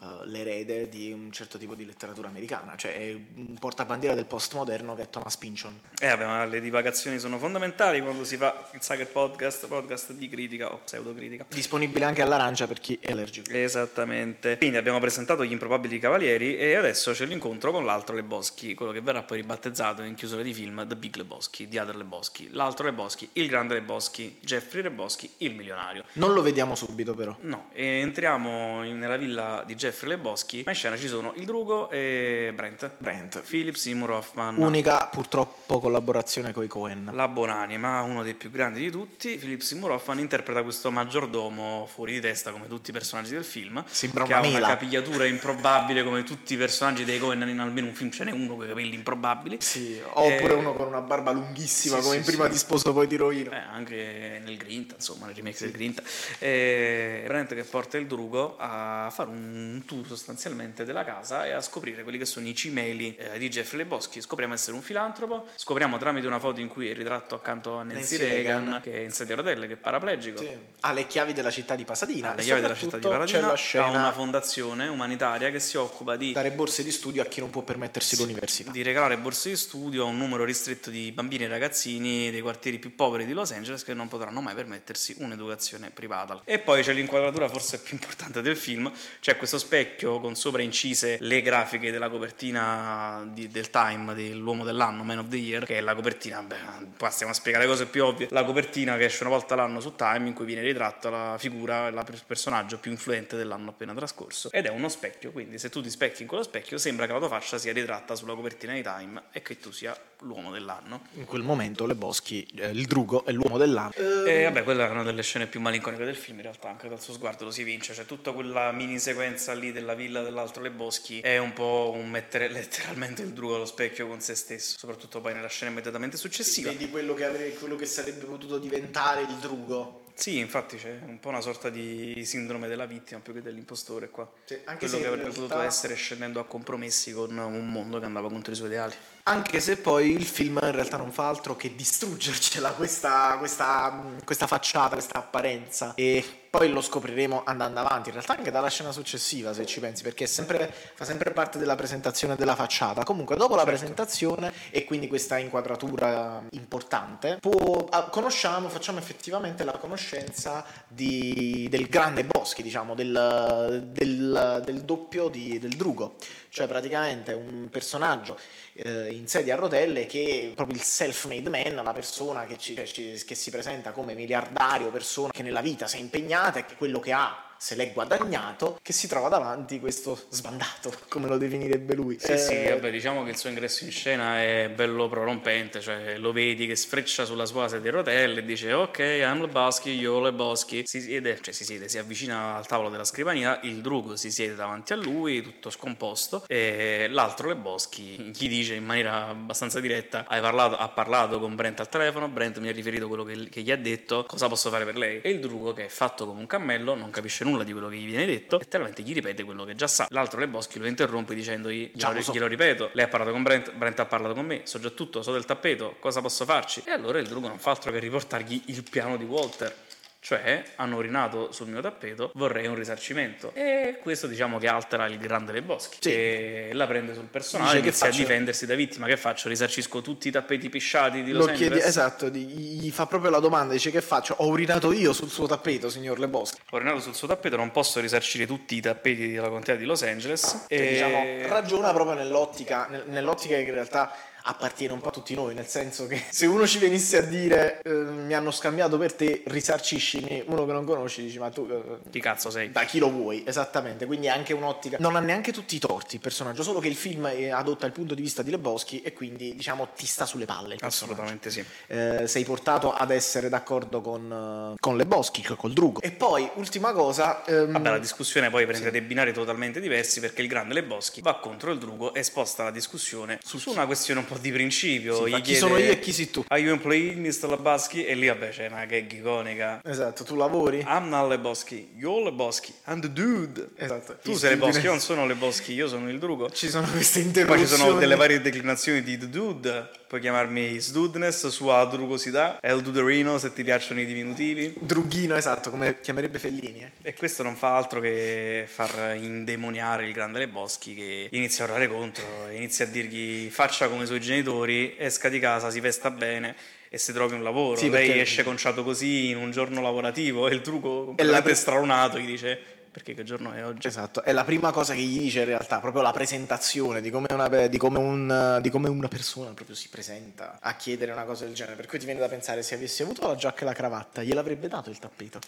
eh, l'erede di un certo tipo di letteratura americana cioè è un portabandiera del postmoderno che è Thomas Pynchon Eh vabbè, ma le divagazioni sono fondamentali quando si fa il Sager Podcast, podcast di critica o pseudocritica. disponibile anche all'arancia per chi è allergico Esattamente. Quindi abbiamo presentato gli improbabili cavalieri e adesso c'è l'incontro con l'altro Leboschi, quello che verrà poi ribattezzato in chiusura di film The Big Leboschi, The Other Leboschi, l'altro Leboschi, il grande Leboschi, Jeffrey Leboschi, il milionario. non lo vediamo subito però No, e entriamo nella villa di Jeffrey Jeffrey Lebowski, ma in scena ci sono il Drugo e Brent. Brent. Philip Seymour Hoffman. Unica purtroppo collaborazione con i Cohen. La buonanima, uno dei più grandi di tutti, Philip Seymour Hoffman interpreta questo maggiordomo fuori di testa come tutti i personaggi del film, Sembra che una ha una mela. capigliatura improbabile come tutti i personaggi dei Cohen in almeno un film ce n'è uno con i capelli improbabili. Sì, oppure Eh, uno con una barba lunghissima sì, come sì, in prima sì. ti sposo poi ti rovino. Eh, anche nel Grinta, insomma, nel remake del Grinta. E Brent che porta il drugo a fare un tour sostanzialmente della casa e a scoprire quelli che sono i cimeli eh, di Jeffrey Lebowski. Scopriamo essere un filantropo, scopriamo tramite una foto in cui è ritratto accanto a Nancy, Nancy Reagan, Reagan. che è in sedia a rotelle, che è paraplegico. Sì. Ha le chiavi della città di Pasadina. Ha le chiavi della città di Paradina, C'è ha una fondazione umanitaria che si occupa di dare borse di studio a chi non può permettersi l'università. di regalare borse di studio a un numero ristretto di bambini e ragazzini dei quartieri più poveri di Los Angeles che non potranno mai permettersi un'educazione privata. E poi c'è l'inquadratura forse più importante del film, c'è questo specchio con sopra incise le grafiche della copertina di- del Time dell'uomo dell'anno, Man of the Year, che è la copertina, beh, qua stiamo a spiegare le cose più ovvie, la copertina che esce una volta l'anno su Time in cui viene ritratta la figura, il personaggio più influente dell'anno appena trascorso. Ed è uno specchio, quindi se tu ti specchi in quello specchio sembra che la tua faccia sia ritratta sulla copertina di Time e che tu sia l'uomo dell'anno. In quel momento Le Boschi, eh, il drugo, è l'uomo dell'anno. E vabbè, quella è una delle scene più malinconiche del film, in realtà, anche dal suo sguardo lo si vince. Cioè, tutta quella mini sequenza lì della villa dell'altro Le Boschi è un po' un mettere letteralmente il drugo allo specchio con se stesso, soprattutto poi nella scena immediatamente successiva. Vedi quello che, avre- quello che sarebbe potuto diventare il drugo. Sì, infatti c'è un po' una sorta di sindrome della vittima più che dell'impostore qua. Sì, anche Quello se che avrebbe realtà- potuto essere scendendo a compromessi con un mondo che andava contro i suoi ideali. Anche se poi il film in realtà non fa altro che distruggercela questa, questa, questa facciata, questa apparenza. E poi lo scopriremo andando avanti. In realtà anche dalla scena successiva, se ci pensi, perché sempre- fa sempre parte della presentazione della facciata. Comunque, dopo la presentazione e quindi questa inquadratura importante, può- ah, conosciamo, facciamo effettivamente la conoscenza di- del grande Boschi, diciamo, del, del- del doppio di- del Drugo. Cioè, praticamente un personaggio eh, in sedia a rotelle che è proprio il self-made man, la persona che, ci- ci- che si presenta come miliardario, persona che nella vita si è impegnata e che quello che ha se l'è guadagnato, che si trova davanti questo sbandato, come lo definirebbe lui. Sì, sì, Eh, vabbè, diciamo che il suo ingresso in scena è bello prorompente, cioè lo vedi che sfreccia sulla sua sedia a rotelle e dice ok, I'm Lebowski, io Lebowski, si siede, cioè si siede, si avvicina al tavolo della scrivania, il drugo si siede davanti a lui, tutto scomposto, e l'altro Lebowski gli dice in maniera abbastanza diretta, hai parlato, ha parlato con Brent al telefono, Brent mi ha riferito quello che, che gli ha detto, cosa posso fare per lei? E il drugo che è fatto come un cammello, non capisce nulla di quello che gli viene detto, letteralmente gli ripete quello che già sa. L'altro Lebowski lo interrompe dicendogli, Già lo glielo, so. glielo ripeto, lei ha parlato con Brent, Brent ha parlato con me, so già tutto, so del tappeto, cosa posso farci? E allora il drugo non fa altro che riportargli il piano di Walter. Cioè, hanno urinato sul mio tappeto, vorrei un risarcimento. E questo diciamo che altera il grande Lebowski. Sì. E la prende sul personale, Dice che inizia faccio- a difendersi da vittima. Che faccio? Risarcisco tutti i tappeti pisciati di lo Los chiedi, Angeles? esatto, gli fa proprio la domanda, dice che faccio? Ho urinato io sul suo tappeto, signor Le Boschi. Ho urinato sul suo tappeto, non posso risarcire tutti i tappeti della contea di Los Angeles. Cioè, e... diciamo, ragiona proprio nell'ottica, nel- nell'ottica che in realtà appartiene un po' a tutti noi, nel senso che se uno ci venisse a dire eh, mi hanno scambiato per te, risarciscimi, uno che non conosci dici ma tu eh, Chi cazzo sei? da chi lo vuoi, esattamente, quindi è anche un'ottica. Non ha neanche tutti i torti il personaggio, solo che il film eh, adotta il punto di vista di Lebowski e quindi diciamo ti sta sulle palle. Assolutamente sì. Eh, sei portato ad essere d'accordo con, eh, con Lebowski, col Drugo. E poi, ultima cosa... ehm, Vabbè, la discussione poi prende dei binari totalmente diversi perché il grande Lebowski va contro il Drugo e sposta la discussione su, su una questione un po' di principio. sì, chi chiede, sono io e chi sei tu? Are you employee, Mr. Lebowski? E lì, vabbè, c'è una gag iconica. Esatto, tu lavori? I'm not Lebowski, you're Lebowski, I'm the dude. Esatto. Tu sei Lebowski, io non sono Lebowski, io sono il Drugo. Ci sono queste Poi interruzioni. ci sono delle varie declinazioni di The Dude, puoi chiamarmi Sdudeness, sua drugosità, El Duderino se ti piacciono i diminutivi. Drughino, esatto, come chiamerebbe Fellini. eh. E questo non fa altro che far indemoniare il grande Lebowski che inizia a urlare contro, inizia a dirgli faccia come i suoi genitori, esca di casa, si vesta bene e si trovi un lavoro. Sì, Lei esce conciato così in un giorno lavorativo e il trucco completamente pre- straunato gli dice perché che giorno è oggi? Esatto, è la prima cosa che gli dice in realtà, proprio la presentazione di come una, di come un- di come una persona proprio si presenta a chiedere una cosa del genere. Per cui ti viene da pensare, se avessi avuto la giacca e la cravatta, gliel'avrebbe dato il tappeto.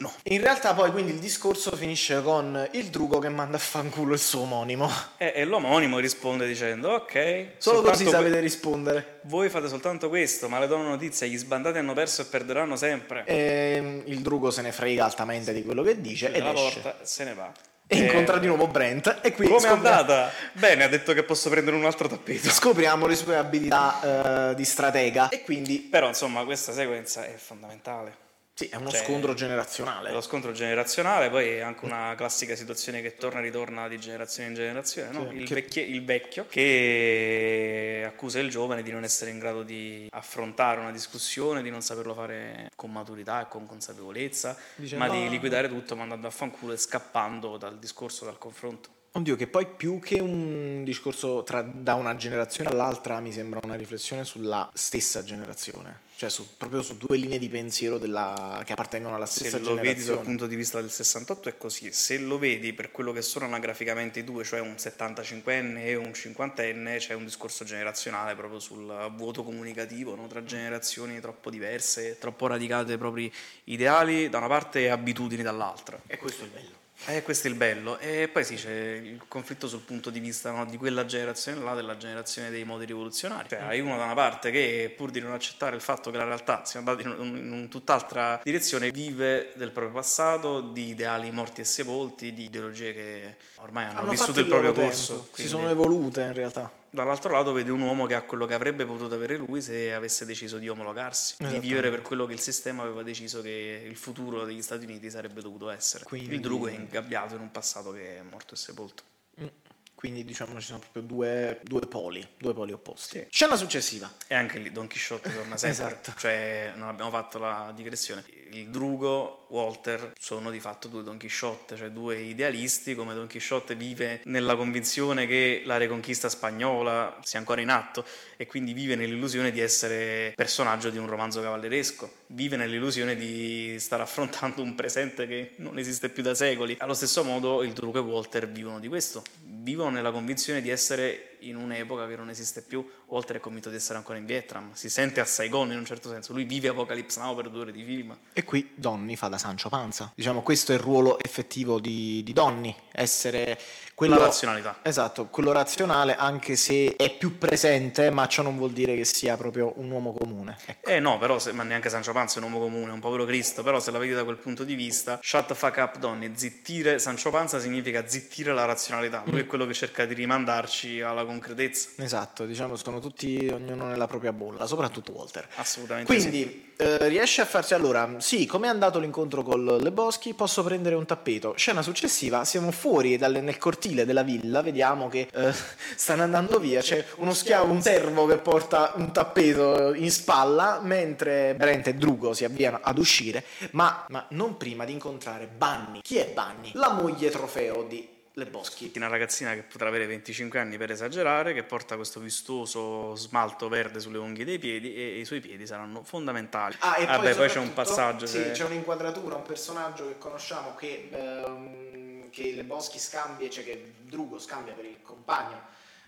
No. In realtà poi quindi il discorso finisce con il drugo che manda a fanculo il suo omonimo. E, e l'omonimo risponde dicendo: Ok, Solo così sapete que- rispondere. voi fate soltanto questo, ma le do una notizia: gli sbandati hanno perso e perderanno sempre. E Ehm, il drugo se ne frega altamente di quello che dice ed la porta e se ne va. E Eh, incontra di nuovo Brent e qui Come è scopri- andata? Bene, ha detto che posso prendere un altro tappeto. scopriamo le sue abilità eh, di stratega e quindi Però, insomma, questa sequenza è fondamentale. Sì, è uno Cioè, scontro È generazionale. lo scontro generazionale, poi è anche una classica situazione che torna e ritorna di generazione in generazione. no? Sì, il, che- vecchie- il vecchio che accusa il giovane di non essere in grado di affrontare una discussione, di non saperlo fare con maturità e con consapevolezza, Dice, ma "No". di liquidare tutto mandando a fanculo e scappando dal discorso, dal confronto. Oddio, che poi più che un discorso tra- da una generazione all'altra mi sembra una riflessione sulla stessa generazione, cioè su- proprio su due linee di pensiero della- che appartengono alla Se stessa lo vedi dal generazione. punto di vista del 68 è così, se lo vedi per quello che sono anagraficamente i due, cioè un 75enne e un 50enne, c'è un discorso generazionale proprio sul vuoto comunicativo no? tra generazioni troppo diverse, troppo radicate ai propri ideali da una parte e abitudini dall'altra. E questo è il bello. E questo è il bello. E poi sì, c'è il conflitto sul punto di vista no, di quella generazione là, della generazione dei modi rivoluzionari. Cioè, hai uno da una parte che, pur di non accettare il fatto che la realtà sia andata in, un- in un tutt'altra direzione, vive del proprio passato, di ideali morti e sepolti, di ideologie che ormai hanno, Hanno vissuto il proprio corso. tempo, Si sono evolute in realtà. dall'altro lato vedi un uomo che ha quello che avrebbe potuto avere lui se avesse deciso di omologarsi, di vivere per quello che il sistema aveva deciso che il futuro degli Stati Uniti sarebbe dovuto essere. Quindi- Il drugo è ingabbiato in un passato che è morto e sepolto. Mm. Quindi diciamo ci sono proprio due, due poli, due poli opposti. Sì. Scena successiva. E anche lì Don Chisciotte torna sempre. Esatto. Cioè, non abbiamo fatto la digressione. Il Drugo, Walter, sono di fatto due Don Chisciotte, cioè due idealisti, come Don Chisciotte vive nella convinzione che la reconquista spagnola sia ancora in atto e quindi vive nell'illusione di essere personaggio di un romanzo cavalleresco, vive nell'illusione di stare affrontando un presente che non esiste più da secoli. Allo stesso modo il Drugo e Walter vivono di questo, vivono nella convinzione di essere in un'epoca che non esiste più. Walter è convinto di essere ancora in Vietnam, si sente a Saigon in un certo senso, lui vive Apocalypse Now per due ore di film. E qui Donny fa da Sancho Panza. Diciamo questo è il ruolo effettivo di, di Donny, essere quello... La razionalità. Esatto, quello razionale anche se è più presente, ma ciò non vuol dire che sia proprio un uomo comune. Ecco. Eh no, però, se- ma neanche Sancho Panza è un uomo comune, è un povero Cristo, però se la vedi da quel punto di vista, shut the fuck up Donny, zittire Sancho Panza significa zittire la razionalità, lui è quello che cerca di rimandarci alla concretezza. Esatto, diciamo sono tutti, ognuno nella propria bolla, soprattutto Walter. Assolutamente sì. Eh, riesce a farsi allora, sì, come è andato l'incontro con Le Boschi? Posso prendere un tappeto. Scena successiva, siamo fuori dalle- nel cortile della villa, vediamo che eh, stanno andando via, c'è uno schiavo, un servo che porta un tappeto in spalla, mentre Brent e Drugo si avviano ad uscire, ma, ma non prima di incontrare Bunny. Chi è Bunny? La moglie trofeo di Le Boschi. Una ragazzina che potrà avere 25 anni per esagerare, che porta questo vistoso smalto verde sulle unghie dei piedi e i suoi piedi saranno fondamentali. Ah, e Vabbè, poi c'è un passaggio. Sì, se- c'è un'inquadratura, un personaggio che conosciamo che, ehm, che le Boschi scambia, cioè che Drugo scambia per il compagno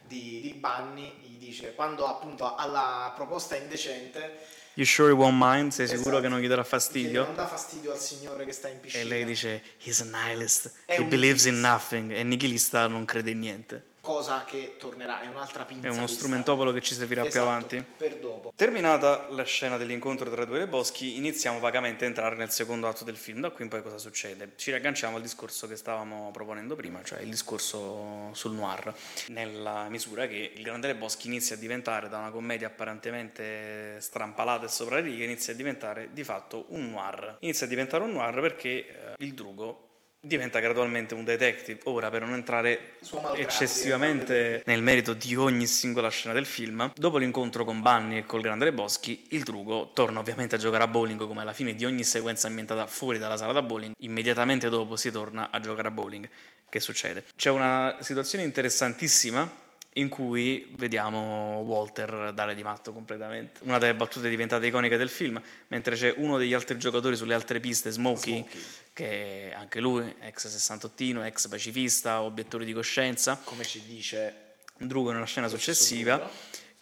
di, di Bunny, gli dice quando appunto alla proposta indecente You sure you won't mind? Sei sicuro Esatto. che non gli darà che fastidio? non dà fastidio al signore che sta in piscina. E lei dice, he's a nihilist, È he believes in nothing. E nichilista non crede in niente. Cosa che tornerà, è un'altra pinza. È uno strumentopolo che ci servirà più Esatto, avanti. Per dopo. Terminata la scena dell'incontro tra i due boschi, iniziamo vagamente a entrare nel secondo atto del film. Da qui in poi cosa succede? Ci riagganciamo al discorso che stavamo proponendo prima, cioè il discorso sul noir, nella misura che il Grande Boschi inizia a diventare da una commedia apparentemente strampalata e sopra le righe, inizia a diventare di fatto un noir. Inizia a diventare un noir perché eh, il drugo diventa gradualmente un detective. Ora, per non entrare eccessivamente nel merito di ogni singola scena del film, dopo l'incontro con Bunny e col Grande Le Boschi, il Drugo torna ovviamente a giocare a bowling come alla fine di ogni sequenza ambientata fuori dalla sala da bowling. Immediatamente dopo si torna a giocare a bowling. Che succede? C'è una situazione interessantissima in cui vediamo Walter dare di matto completamente. Una delle battute diventate iconiche del film, mentre c'è uno degli altri giocatori sulle altre piste, Smokey, Smokey. Che anche lui, ex 68, ex pacifista, obiettore di coscienza, Come ci dice? Drugo nella scena successiva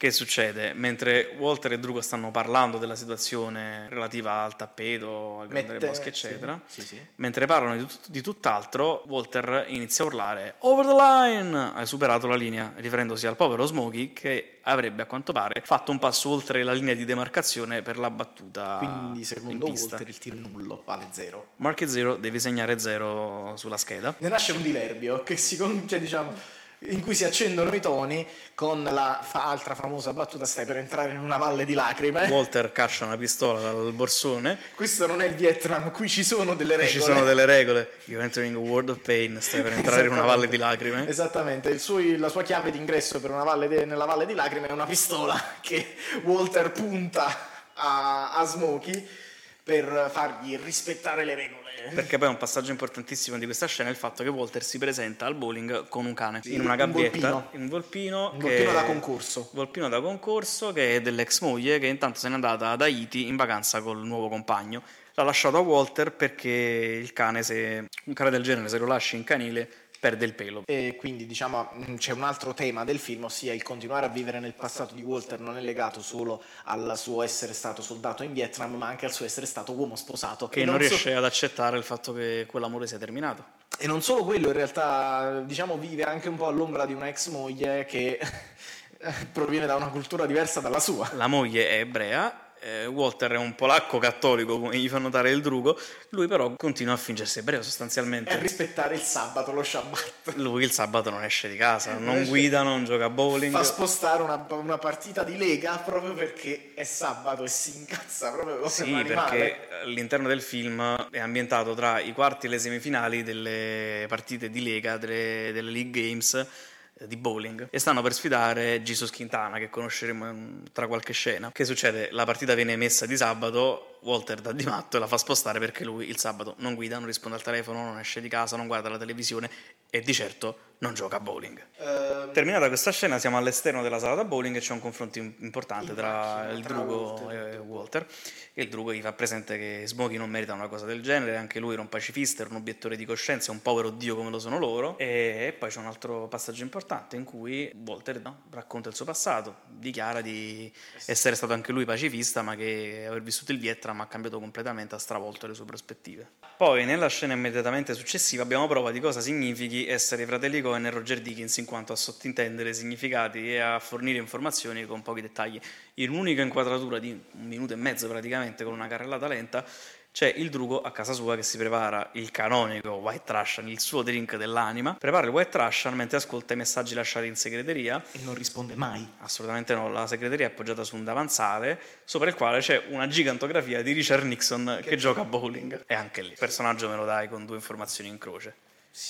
Che succede? Mentre Walter e Drugo stanno parlando della situazione relativa al tappeto, al grande Mette- boschi, eccetera, sì, sì, sì. mentre parlano di, tut- di tutt'altro, Walter inizia a urlare Over the line! Hai superato la linea, riferendosi al povero Smokey che avrebbe a quanto pare fatto un passo oltre la linea di demarcazione per la battuta Quindi in secondo. Walter il tiro nullo vale zero. Market Zero devi segnare zero sulla scheda. Ne nasce un diverbio che si con- cioè, diciamo, in cui si accendono i toni con la fa- altra famosa battuta stai per entrare in una valle di lacrime. Walter caccia una pistola dal borsone Questo non è il Vietnam, qui ci sono delle regole. Ci sono delle regole. You're entering a world of pain. Stai per entrare in una valle di lacrime. Esattamente, il suo- la sua chiave d'ingresso per una valle de- nella valle di lacrime è una pistola che Walter punta a, a Smokey per fargli rispettare le regole. Perché poi è un passaggio importantissimo di questa scena è il fatto che Walter si presenta al bowling con un cane Sì, in una un gabbietta, volpino. un volpino, Un che- volpino da concorso. volpino da concorso che è dell'ex moglie che intanto se n'è andata ad Haiti in vacanza col nuovo compagno. L'ha lasciato a Walter perché il cane, se un cane del genere, se lo lasci in canile, perde il pelo. E quindi diciamo mh, c'è un altro tema del film, ossia il continuare a vivere nel passato di Walter non è legato solo al suo essere stato soldato in Vietnam, ma anche al suo essere stato uomo sposato. Che E non so- riesce ad accettare il fatto che quell'amore sia terminato. E non solo quello, in realtà, diciamo, vive anche un po' all'ombra di una ex moglie che proviene da una cultura diversa dalla sua. La moglie è ebrea, eh, Walter è un polacco cattolico, come gli fa notare il drugo, lui però continua a fingersi ebreo E a sostanzialmente. rispettare il sabato, lo Shabbat. Lui il sabato non esce di casa, non esce- guida, non gioca a bowling. Fa spostare una, una partita di lega proprio perché è sabato e si incazza proprio come Sì, perché all'interno del film è ambientato tra i quarti e le semifinali delle partite di Lega, delle, delle League Games di bowling e stanno per sfidare Jesus Quintana che conosceremo tra qualche scena. Che succede? La partita viene messa di sabato, Walter dà di matto e la fa spostare perché lui il sabato non guida, non risponde al telefono, non esce di casa, non guarda la televisione e di certo non gioca a bowling. Ehm, Terminata questa scena siamo all'esterno della sala da bowling e c'è un confronto im- importante tra macchina, il tra drugo Walter. e Walter e il drugo gli fa presente che Smokey non merita una cosa del genere, anche lui era un pacifista, era un obiettore di coscienza, un povero dio come lo sono loro e poi c'è un altro passaggio importante in cui Walter no, racconta il suo passato, dichiara di essere stato anche lui pacifista ma che aver vissuto il Vietnam ha cambiato completamente, ha stravolto le sue prospettive. Poi nella scena immediatamente successiva abbiamo prova di cosa significhi essere i fratelli Cohen e Roger Dickens in quanto a sottintendere significati e a fornire informazioni con pochi dettagli. In un'unica inquadratura di un minuto e mezzo praticamente con una carrellata lenta c'è il drugo a casa sua che si prepara il canonico White Russian, il suo drink dell'anima, prepara il White Russian mentre ascolta i messaggi lasciati in segreteria e non risponde mai. Assolutamente no, la segreteria è appoggiata su un davanzale sopra il quale c'è una gigantografia di Richard Nixon che, gioca a bowling. E anche lì, il personaggio me lo dai con due informazioni in croce.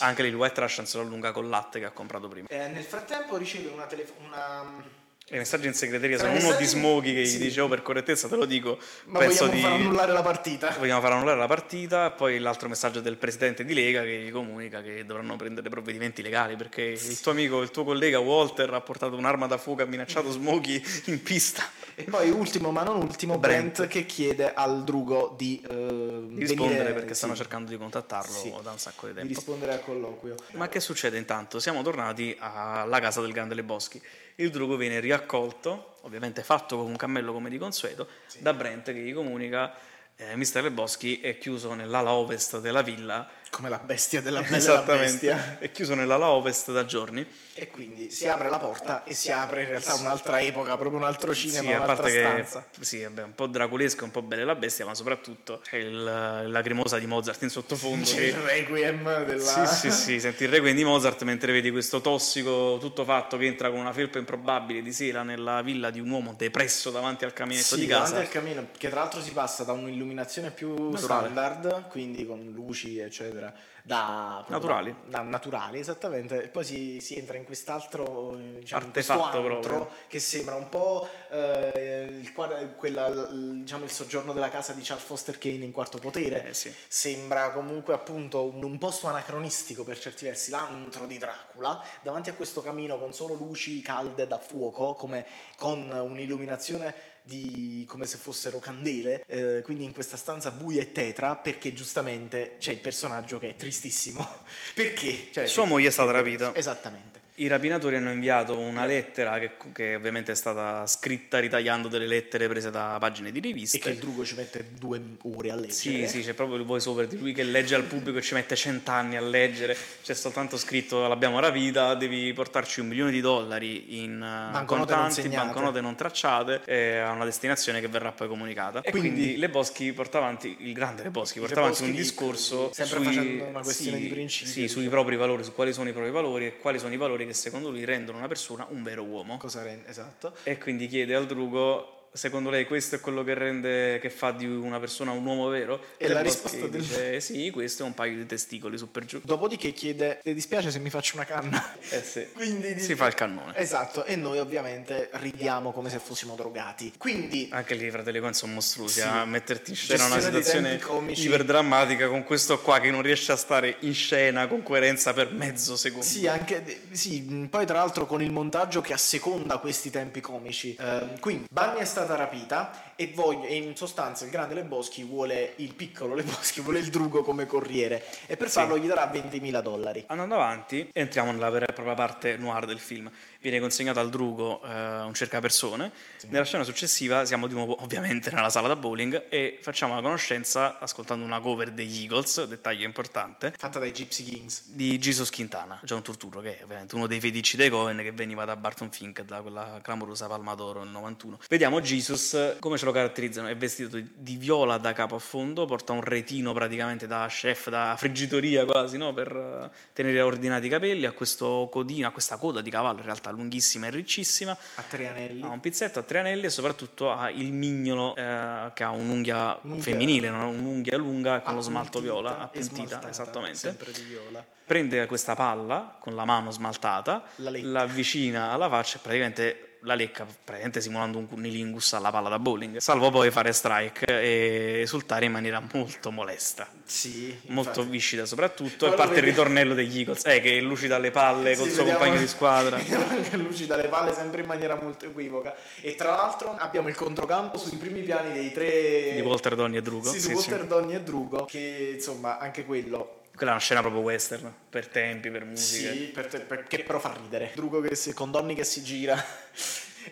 Anche lì il White Russian se lo allunga col latte che ha comprato prima. Eh, nel frattempo riceve una telefonata. I messaggi in segreteria sono uno di Smokey che gli sì. dice, oh per correttezza te lo dico, Ma penso vogliamo di... far annullare la partita. Vogliamo far annullare la partita, poi l'altro messaggio del presidente di Lega che gli comunica che dovranno prendere provvedimenti legali perché il tuo amico, il tuo collega Walter ha portato un'arma da fuoco e ha minacciato Smokey in pista. E poi ultimo ma non ultimo, Brent. Brent, che chiede al drugo di, eh, di rispondere venire- perché stanno sì, cercando di contattarlo Sì. da un sacco di di tempo. rispondere al colloquio. Ma che succede intanto? Siamo tornati alla casa del Grande Le Boschi. Il drugo viene riaccolto, ovviamente fatto con un cammello come di consueto, da Brent che gli comunica eh, Mister Le Boschi è chiuso nell'ala ovest della villa. Come la bestia della bella bestia. è chiuso nell'ala ovest da giorni. E quindi si apre la porta e si apre in realtà un'altra epoca, proprio un altro cinema, Sì, un'altra che stanza. sì, vabbè, un po' draculesco, un po' belle la bestia, ma soprattutto c'è il, lacrimosa di Mozart in sottofondo. C'è che- il requiem della... Sì, sì, sì, senti il requiem di Mozart mentre vedi questo tossico tutto fatto che entra con una felpa improbabile di sera nella villa di un uomo depresso davanti al caminetto Sì, di davanti casa. al camino, che tra l'altro si passa da un'illuminazione più standard, quindi con luci, eccetera, da proprio Naturali. da, da naturali, esattamente, e poi si, si entra in quest'altro diciamo, Artefatto proprio. che sembra un po' eh, il, quella- diciamo, il soggiorno della casa di Charles Foster Kane in Quarto Potere. Eh, sì. Sembra comunque appunto un, un posto anacronistico per certi versi, l'antro di Dracula, davanti a questo camino con solo luci calde da fuoco, come con un'illuminazione di come se fossero candele, eh, quindi in questa stanza buia e tetra, perché giustamente c'è il personaggio che è tristissimo. perché? Cioè, Sua moglie è stata rapita. Esattamente. I rapinatori hanno inviato una lettera che, che ovviamente è stata scritta ritagliando delle lettere prese da pagine di riviste. E che il drugo ci mette due ore a leggere. Sì, sì, c'è proprio il voice over di lui che legge al pubblico e ci mette cent'anni a leggere. C'è soltanto scritto l'abbiamo rapita, devi portarci un milione di dollari in eh, Banconote non contanti, segnate. banconote non tracciate e a una destinazione che verrà poi comunicata. E Quindi- quindi, Le Boschi porta avanti, il grande Le Boschi porta avanti un di- discorso sempre sui- facendo una questione sì, di principio, Sì, sui propri valori, su quali sono i propri valori e quali sono i valori che secondo lui rendono una persona un vero uomo. Cosa rende? Esatto. E quindi chiede al drugo, secondo lei questo è quello che rende, che fa di una persona un uomo vero? E la risposta del- dice, sì, questo è un paio di testicoli su per giù. Dopodiché chiede: Ti dispiace se mi faccio una canna? Eh sì. Quindi Si fa il cannone. Esatto, e noi ovviamente ridiamo come se fossimo drogati. Quindi Anche lì i fratelli Coen sono mostruosi Sì. a metterti in scena una Gestione situazione iperdrammatica con questo qua che non riesce a stare in scena con coerenza per mezzo secondo. Sì, anche, sì, poi tra l'altro con il montaggio che asseconda questi tempi comici. Ehm, quindi, Bunny è stata rapita e, voglio- e in sostanza il grande Leboschi vuole il piccolo Leboschi, vuole il drugo come corriere e per farlo gli darà 20.000 dollari. Andando avanti, entriamo nella vera e propria parte noir del film. Viene consegnato al drugo eh, un cercapersone. Nella scena successiva siamo di nuovo, ovviamente, nella sala da bowling e facciamo la conoscenza, ascoltando una cover degli Eagles, dettaglio importante, Fatta dai Gypsy Kings. di Jesus Quintana, John Turturro, che è ovviamente uno dei fetici dei Cohen che veniva da Barton Fink, da quella clamorosa Palma d'Oro nel 91. Vediamo Jesus, come ce lo caratterizzano? È vestito di- viola da capo a fondo, porta un retino praticamente da chef, da friggitoria quasi, no? per eh, tenere ordinati i capelli, ha questo codino, ha questa coda di cavallo in realtà lunghissima e riccissima, A tre anelli. ha un pizzetto a tre anelli e soprattutto ha il mignolo eh, che ha un'unghia Un'unghia- femminile, no? un'unghia lunga con lo smalto Appuntita viola, appuntita, esattamente Sempre di viola. prende questa palla con la mano smaltata, La la avvicina alla faccia e praticamente la lecca, praticamente simulando un cunnilingus alla palla da bowling, salvo poi fare strike e esultare in maniera molto molesta. Sì, Molto infatti. viscida soprattutto, e parte il vedi- ritornello degli Eagles, eh, che lucida le palle col Sì, suo vediamo- compagno di squadra. Vediamo anche luci dalle palle sempre in maniera molto equivoca. E tra l'altro abbiamo il controcampo sui primi piani dei tre Di Walter Donny e Drugo. Sì, sì. Walter Donny e Drugo, che insomma anche quello Quella è una scena proprio western, per tempi, per musica. sì, per te- per- che però fa ridere. Drugo che si, con Donny che si gira.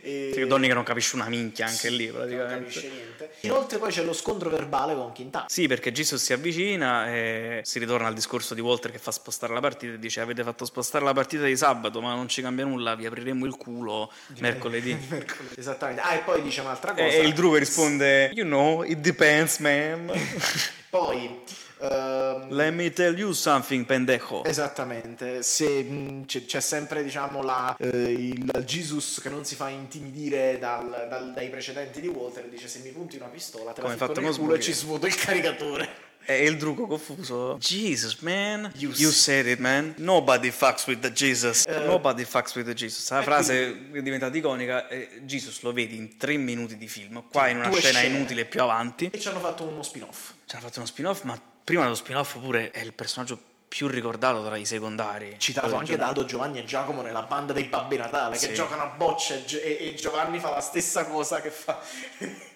E... Sì, Donny che non capisce una minchia anche Sì, lì Non praticamente. capisce niente. Inoltre poi c'è lo scontro verbale con Quintana. Sì, perché Jesus si avvicina e si ritorna al discorso di Walter che fa spostare la partita e dice avete fatto spostare la partita di sabato ma non ci cambia nulla, vi apriremo il culo mercoledì. Mercoledì. Esattamente. Ah, e poi dice un'altra cosa. E il Drugo risponde You know, it depends man. Poi ehm, Let me tell you something, pendejo. Esattamente, se c'è, c'è sempre diciamo la, eh, il Jesus che non si fa intimidire dal- dal- dai precedenti di Walter, dice se mi punti una pistola te la Come fatto con culo e ci svuoto il caricatore. E il Drugo confuso Jesus man, You you, said it man. Nobody fucks with the Jesus. Eh. Nobody fucks with the Jesus. La frase è diventata iconica. eh, Jesus lo vedi in tre minuti di film. Qua in una scena scene. inutile più avanti. E ci hanno fatto uno spin-off. Ci hanno fatto uno spin-off, ma prima dello spin-off pure è il personaggio più ricordato tra i secondari. Citato anche da Aldo Giovanni e Giacomo nella banda dei Babbi Natale che Sì. giocano a boccia e, Gio- e- e Giovanni fa la stessa cosa che fa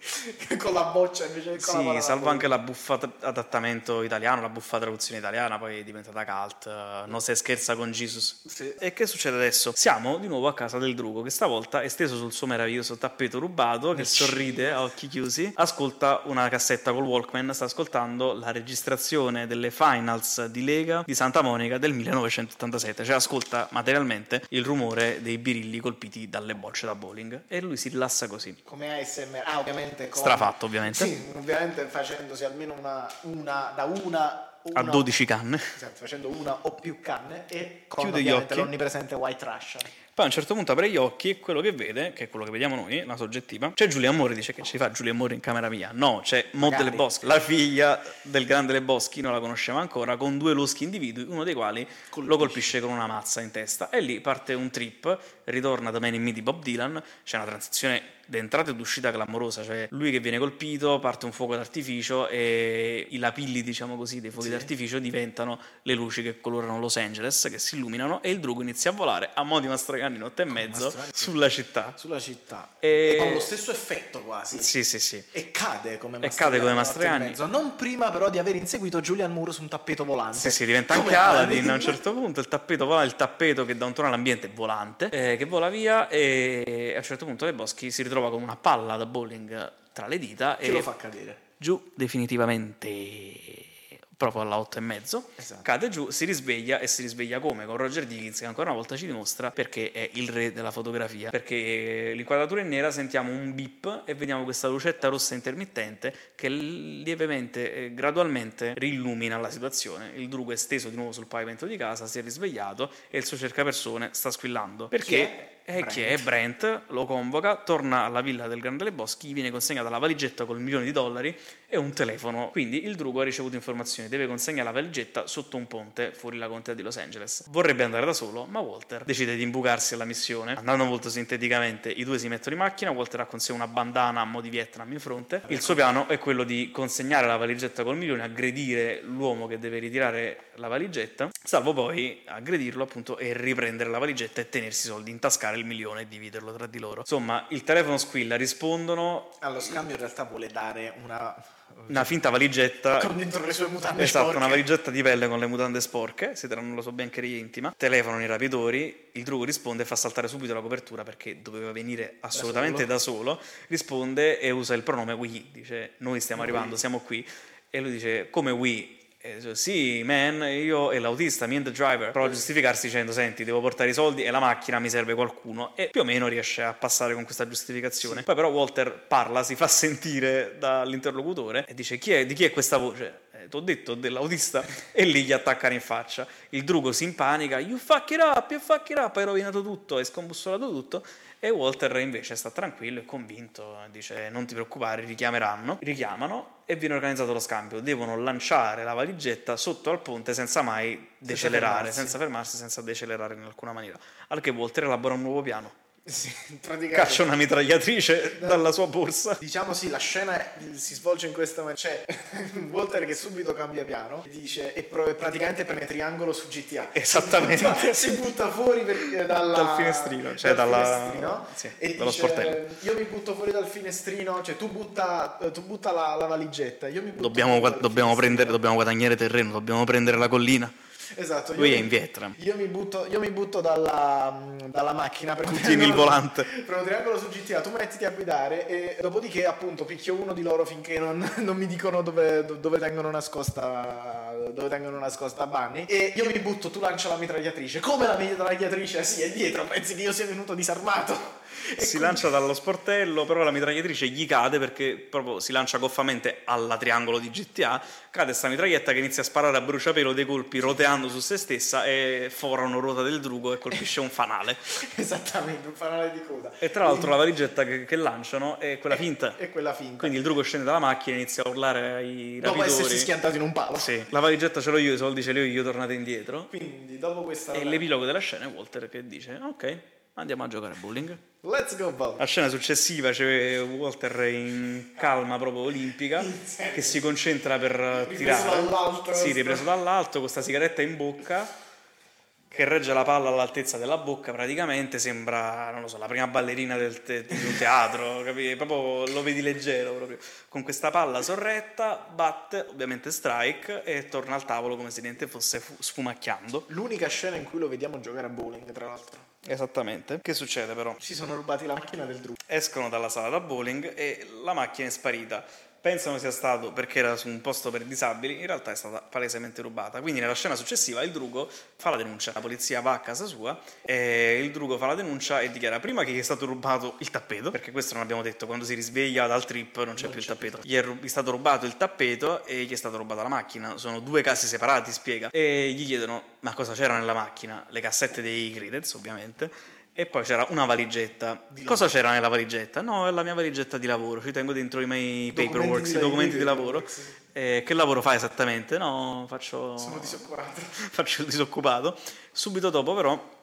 con la boccia invece che con la Sì, salvo anche la buffa adattamento italiano, la buffa traduzione italiana, poi è diventata cult. non si scherza con Jesus. Sì. E che succede adesso? Siamo di nuovo a casa del Drugo, che stavolta è steso sul suo meraviglioso tappeto rubato, che sorride a occhi chiusi, ascolta una cassetta col Walkman, sta ascoltando la registrazione delle finals di Lega di Santa Monica del 1987, cioè ascolta materialmente il rumore dei birilli colpiti dalle bocce da bowling e lui si rilassa così. come ASMR. Ah, ovviamente con- Strafatto, ovviamente. Sì, ovviamente facendosi almeno una, una da una A una- 12 canne. Esatto, facendo una o più canne e con Chiude gli ovviamente occhi. l'onnipresente White Russian. Poi a un certo punto apre gli occhi e quello che vede, che è quello che vediamo noi, la soggettiva, c'è Giulia Amore, dice che ci fa Giulia Amore in camera mia. No, c'è Maud Magari. Le Boschi, la figlia del grande Le Boschi, non la conosciamo ancora, con due loschi individui, uno dei quali lo colpisce con una mazza in testa. E lì parte un trip, ritorna da Man in Me di Bob Dylan, c'è una transizione d'entrata e d'uscita clamorosa, cioè lui che viene colpito, parte un fuoco d'artificio e i lapilli, diciamo così, dei fuochi Sì. d'artificio diventano le luci che colorano Los Angeles, che si illuminano e il drugo inizia a volare a mo' di Mastragani notte e mezzo Mastragani, sulla città. Sulla città. E- E con lo stesso effetto quasi. Sì, sì, sì. E cade come E cade come mezzo. Non prima però di aver inseguito Julian Moore su un tappeto volante. Sì, sì, diventa Come anche Aladdin a un certo punto, il tappeto vola, il tappeto che dà un tono all'ambiente è volante, eh, che vola via e a un certo punto Le Boschi si ritrova con una palla da bowling tra le dita Che e lo fa cadere. giù definitivamente proprio alla 8 e mezzo. Esatto. cade giù si risveglia e si risveglia come? Con Roger Dickens che ancora una volta ci dimostra perché è il re della fotografia. Perché l'inquadratura è nera sentiamo un beep e vediamo questa lucetta rossa intermittente che lievemente e gradualmente rilumina la situazione. Il drugo è steso di nuovo sul pavimento di casa si è risvegliato e il suo cercapersone sta squillando. Perché Chi è? e chi è Brent lo convoca, torna alla villa del Grande Le Boschi, gli viene consegnata la valigetta col milione di dollari e un telefono. Quindi il drugo ha ricevuto informazioni, deve consegnare la valigetta sotto un ponte fuori la contea di Los Angeles. Vorrebbe andare da solo, ma Walter decide di imbucarsi alla missione. Andando molto sinteticamente, i due si mettono in macchina, Walter ha con sé una bandana a mo' di Vietnam in fronte. Il suo piano è quello di consegnare la valigetta col milione, aggredire l'uomo che deve ritirare la valigetta, salvo poi aggredirlo appunto e riprendere la valigetta e tenersi i soldi, intascare il milione e dividerlo tra di loro. Insomma, il telefono squilla, rispondono Allo scambio in realtà vuole dare una... una finta valigetta. Con dentro le sue mutande Esatto, sporche. una valigetta di pelle con le mutande sporche, si trovano la sua biancheria intima, telefonano i rapitori, il drugo risponde e fa saltare subito la copertura perché doveva venire assolutamente da solo, risponde e usa il pronome we, dice noi stiamo arrivando, siamo qui, e lui dice come we? E dice, sì, man, io e l'autista, me and the driver, prova a giustificarsi dicendo, senti, devo portare i soldi e la macchina mi serve qualcuno, e più o meno riesce a passare con questa giustificazione. Poi però Walter parla, si fa sentire dall'interlocutore e dice, chi è, di chi è questa voce? Eh, T'ho detto dell'autista e lì gli attaccano in faccia. Il drugo si impanica, you fuck it up, you fuck it up, hai rovinato tutto, hai scombussolato tutto. E Walter invece sta tranquillo e convinto, dice non ti preoccupare, richiameranno. Richiamano e viene organizzato lo scambio. Devono lanciare la valigetta sotto al ponte senza mai decelerare, fermarsi. senza fermarsi, senza decelerare in alcuna maniera. Al che Walter elabora un nuovo piano. Sì. Caccia una mitragliatrice dalla sua borsa. Diciamo sì, la scena è- si svolge in questa maniera. C'è Walter che subito cambia piano, dice e praticamente preme triangolo su GTA. Esattamente. Si butta fuori per- dalla- Dal finestrino, cioè dalla- finestrino, sì, e dallo dice, sportello. Io mi butto fuori dal finestrino, cioè tu butta, tu butta la, la valigetta, io mi butto Dobbiamo, dal dobbiamo prendere, dobbiamo guadagnare terreno, dobbiamo prendere la collina. Esatto. Lui io è in Vietnam. Io mi butto, io mi butto dalla, dalla macchina per tieni il volante. Un triangolo su GTA, tu mettiti a guidare e dopodiché appunto picchio uno di loro finché non, non mi dicono dove, dove tengono nascosta dove tengono nascosta Bunny e io mi butto, tu lancia la mitragliatrice. Come la mitragliatrice? Sì, è dietro, pensi che io sia venuto disarmato. Si lancia dallo sportello, però la mitragliatrice gli cade perché proprio si lancia goffamente alla triangolo di GTA, cade sta mitraglietta che inizia a sparare a bruciapelo dei colpi roteando su se stessa e fora una ruota del drugo e colpisce un fanale. Esattamente, un fanale di coda. E tra l'altro la valigetta che, che lanciano è quella finta. E quella finta. Quindi il drugo scende dalla macchina e inizia a urlare ai Dopo rapitori. essersi schiantato in un palo. Sì, la valigetta ce l'ho io, i soldi ce li ho io, tornate indietro. Quindi dopo questa... E l'epilogo della scena è Walter che dice ok, andiamo a giocare a bowling. Let's go Bob. La scena successiva c'è Walter in calma proprio olimpica che si concentra per Ripreso tirare. dall'alto. Sì, ripreso dall'alto con questa sigaretta in bocca che regge la palla all'altezza della bocca praticamente sembra, non lo so, la prima ballerina del te- di un teatro, capi? Proprio lo vedi leggero proprio. Con questa palla sorretta batte ovviamente strike e torna al tavolo come se niente fosse fu- sfumacchiando. L'unica scena in cui lo vediamo giocare a bowling, tra l'altro. Esattamente. Che succede però? Si sono rubati la macchina del drugo. escono dalla sala da bowling e la macchina è sparita. Pensano sia stato perché era su un posto per disabili, in realtà è stata palesemente rubata. Quindi nella scena successiva il drugo fa la denuncia, la polizia va a casa sua e il drugo fa la denuncia e dichiara prima che gli è stato rubato il tappeto, perché questo non abbiamo detto, quando si risveglia dal trip non c'è più il tappeto. Gli è, ru- gli è stato rubato il tappeto e gli è stata rubata la macchina. Sono due casi separati, spiega. E gli chiedono ma cosa c'era nella macchina? Le cassette dei Credence, ovviamente. E poi c'era una valigetta. Cosa c'era nella valigetta? No, è la mia valigetta di lavoro. Ci tengo dentro i miei paperwork, di- i documenti di lavoro. sì. Eh, che lavoro fai esattamente? No, faccio, Sono disoccupato. faccio il disoccupato. Subito dopo, però,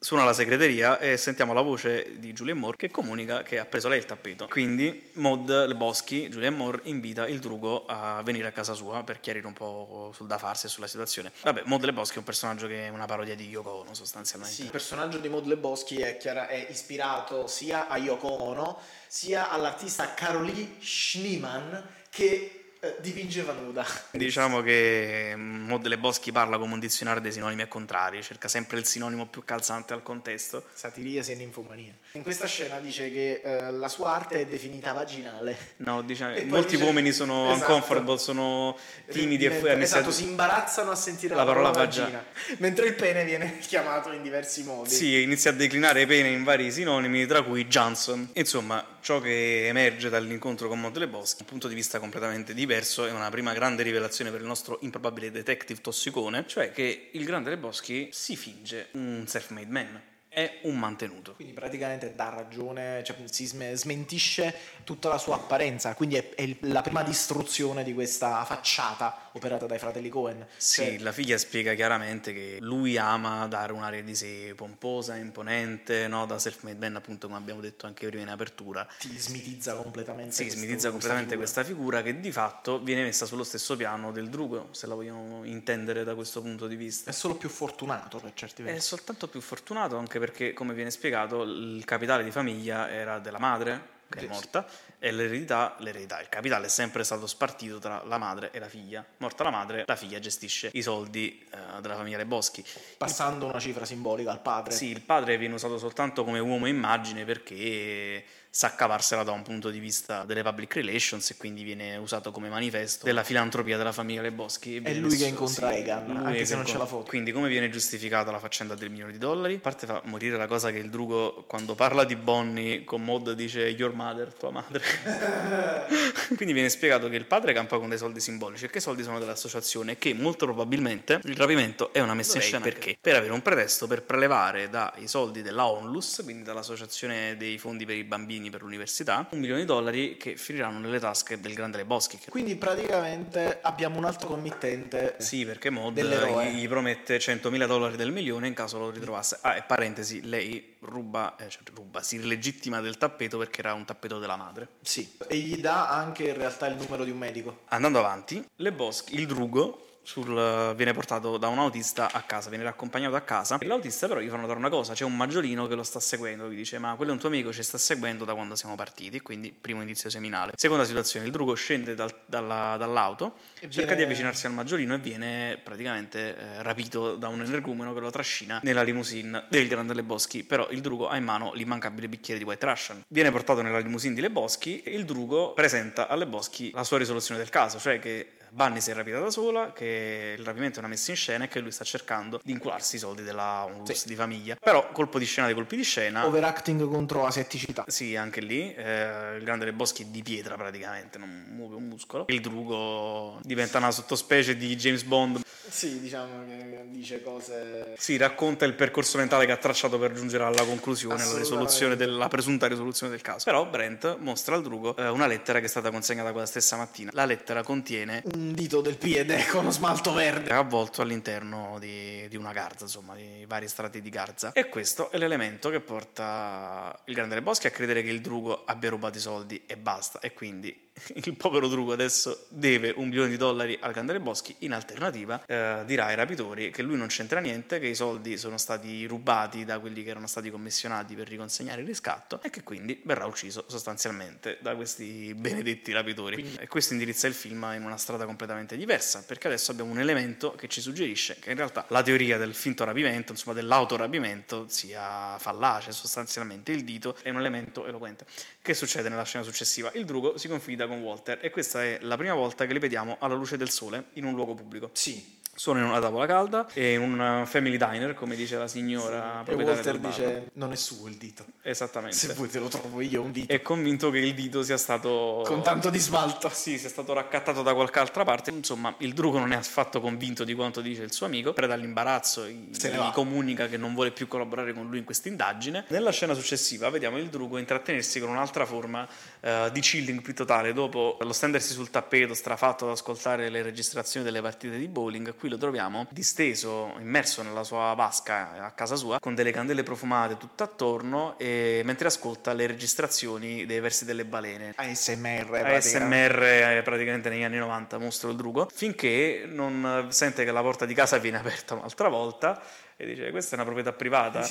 Suona la segreteria e sentiamo la voce di Julian Moore che comunica che ha preso lei il tappeto. Quindi Maud Leboschi, Julian Moore, invita il drugo a venire a casa sua per chiarire un po' sul da farsi e sulla situazione. Vabbè, Maud Leboschi è un personaggio che è una parodia di Yoko Ono sostanzialmente. Sì, il personaggio di Maud Leboschi è, chiara- è ispirato sia a Yoko Ono sia all'artista Carolee Schneemann che dipingeva nuda. Diciamo che Maud Leboschi parla come un dizionario dei sinonimi e contrari, cerca sempre il sinonimo più calzante al contesto. Satiria e ninfomania. In questa scena dice che eh, la sua arte è definita vaginale. No, diciamo, molti dice- uomini sono Esatto. uncomfortable, sono timidi e fu- esatto, si imbarazzano a sentire la, La parola, parola vagina, mentre il pene viene chiamato in diversi modi. Sì, inizia a declinare pene in vari sinonimi, tra cui Johnson. Insomma, ciò che emerge dall'incontro con Monte Boschi, un punto di vista completamente diverso, è una prima grande rivelazione per il nostro improbabile detective tossicone, cioè che il grande Lebowski si finge un self-made man, è un mantenuto. Quindi praticamente dà ragione, cioè si sme- smentisce tutta la sua apparenza, quindi è, è la prima distruzione di questa facciata operata dai fratelli Cohen. Sì, Cioè, la figlia spiega chiaramente che lui ama dare un'aria di sé pomposa, imponente, no? da self-made man, appunto, come abbiamo detto anche prima in apertura. ti smitizza completamente. Sì, questo- smitizza completamente figura. questa figura che di fatto viene messa sullo stesso piano del drugo, se la vogliamo intendere da questo punto di vista. È solo più fortunato per certi È versi. soltanto più fortunato anche perché, come viene spiegato, il capitale di famiglia era della madre, che è morta, e l'eredità, l'eredità, il capitale è sempre stato spartito tra la madre e la figlia. Morta la madre, la figlia gestisce i soldi eh, della famiglia Leboschi. Passando una cifra simbolica al padre. Sì, il padre viene usato soltanto come uomo immagine perché sa cavarsela da un punto di vista delle public relations e quindi viene usato come manifesto della filantropia della famiglia Leboschi. E È lui che incontra Egan, anche che se non c'è la foto. Quindi come viene giustificata la faccenda del milione di dollari? A parte fa morire la cosa che il drugo quando parla di Bonnie con Maud dice your mother, tua madre. quindi viene spiegato che il padre campa con dei soldi simbolici e che i soldi sono dell'associazione e che molto probabilmente il rapimento è una messa in scena perché? perché? Per avere un pretesto per prelevare dai soldi della Onlus, quindi dall'associazione dei fondi per i bambini per l'università, un milione di dollari che finiranno nelle tasche del grande Leboschi. Che... Quindi praticamente abbiamo un altro committente. Sì, perché Mod gli, gli promette 100.000 dollari del milione in caso lo ritrovasse. Ah, e parentesi, lei ruba, eh, cioè ruba, si legittima del tappeto perché era un tappeto della madre. Sì. E gli dà anche in realtà il numero di un medico. Andando avanti, Leboschi, il drugo, sul- viene portato da un autista a casa, viene raccompagnato a casa. E l'autista però gli fa notare una cosa, c'è un maggiolino che lo sta seguendo, gli dice ma quello è un tuo amico, ci sta seguendo da quando siamo partiti, quindi primo indizio seminale. Seconda situazione, il drugo scende dal- dalla- dall'auto, E cerca viene- di avvicinarsi al maggiolino e viene praticamente eh, rapito da un energumeno che lo trascina nella limousine del grande Leboschi, però il drugo ha in mano l'immancabile bicchiere di White Russian. Viene portato nella limousine di Leboschi e il drugo presenta a Leboschi la sua risoluzione del caso, cioè che Bunny si è rapita da sola, che il rapimento è una messa in scena e che lui sta cercando di incularsi i soldi della onlus Sì. di famiglia. Però colpo di scena dei colpi di scena. Overacting contro asetticità. Sì, anche lì eh, il grande Leboschi è di pietra praticamente, non muove un muscolo. Il drugo diventa una sottospecie di James Bond. Sì, diciamo che dice cose. Si racconta il percorso mentale che ha tracciato per giungere alla conclusione, alla risoluzione della presunta risoluzione del caso. Però Brent mostra al drugo eh, una lettera che è stata consegnata quella stessa mattina. La lettera contiene Un dito del piede con smalto verde. avvolto all'interno di, di una garza, insomma, di vari strati di garza. E questo è l'elemento che porta il grande Leboschi a credere che il drugo abbia rubato i soldi e basta. E quindi il povero drugo adesso deve un milione di dollari al grande Leboschi. In alternativa, eh, dirà ai rapitori che lui non c'entra niente, che i soldi sono stati rubati da quelli che erano stati commissionati per riconsegnare il riscatto e che quindi verrà ucciso sostanzialmente da questi benedetti rapitori. E questo indirizza il film in una strada completamente diversa, perché adesso abbiamo un elemento che ci suggerisce che in realtà la teoria del finto rapimento, insomma dell'autorapimento, sia fallace sostanzialmente. Il dito è un elemento eloquente. Che succede nella scena successiva? Il drugo si confida con Walter e questa è la prima volta che li vediamo alla luce del sole in un luogo pubblico. Sì. Sono in una tavola calda e in un family diner, come dice la signora E proprietaria Walter del bar. dice: Non è suo il dito. Esattamente. Se vuoi te lo trovo io un dito. È convinto che il dito sia stato Con tanto di smalto. sì, sia stato raccattato da qualche altra parte, insomma, il drugo non è affatto convinto di quanto dice il suo amico, preda all'imbarazzo, Se gli comunica che non vuole più collaborare con lui in questa indagine. Nella scena successiva vediamo il drugo intrattenersi con un'altra forma eh, di chilling più totale. Dopo lo stendersi sul tappeto, strafatto ad ascoltare le registrazioni delle partite di bowling, qui lo troviamo disteso, immerso nella sua vasca a casa sua, con delle candele profumate tutto attorno, e mentre ascolta le registrazioni dei versi delle balene. ASMR, praticamente. ASMR eh, praticamente negli anni 90 mostro il drugo finché non sente che la porta di casa viene aperta un'altra volta e dice questa è una proprietà privata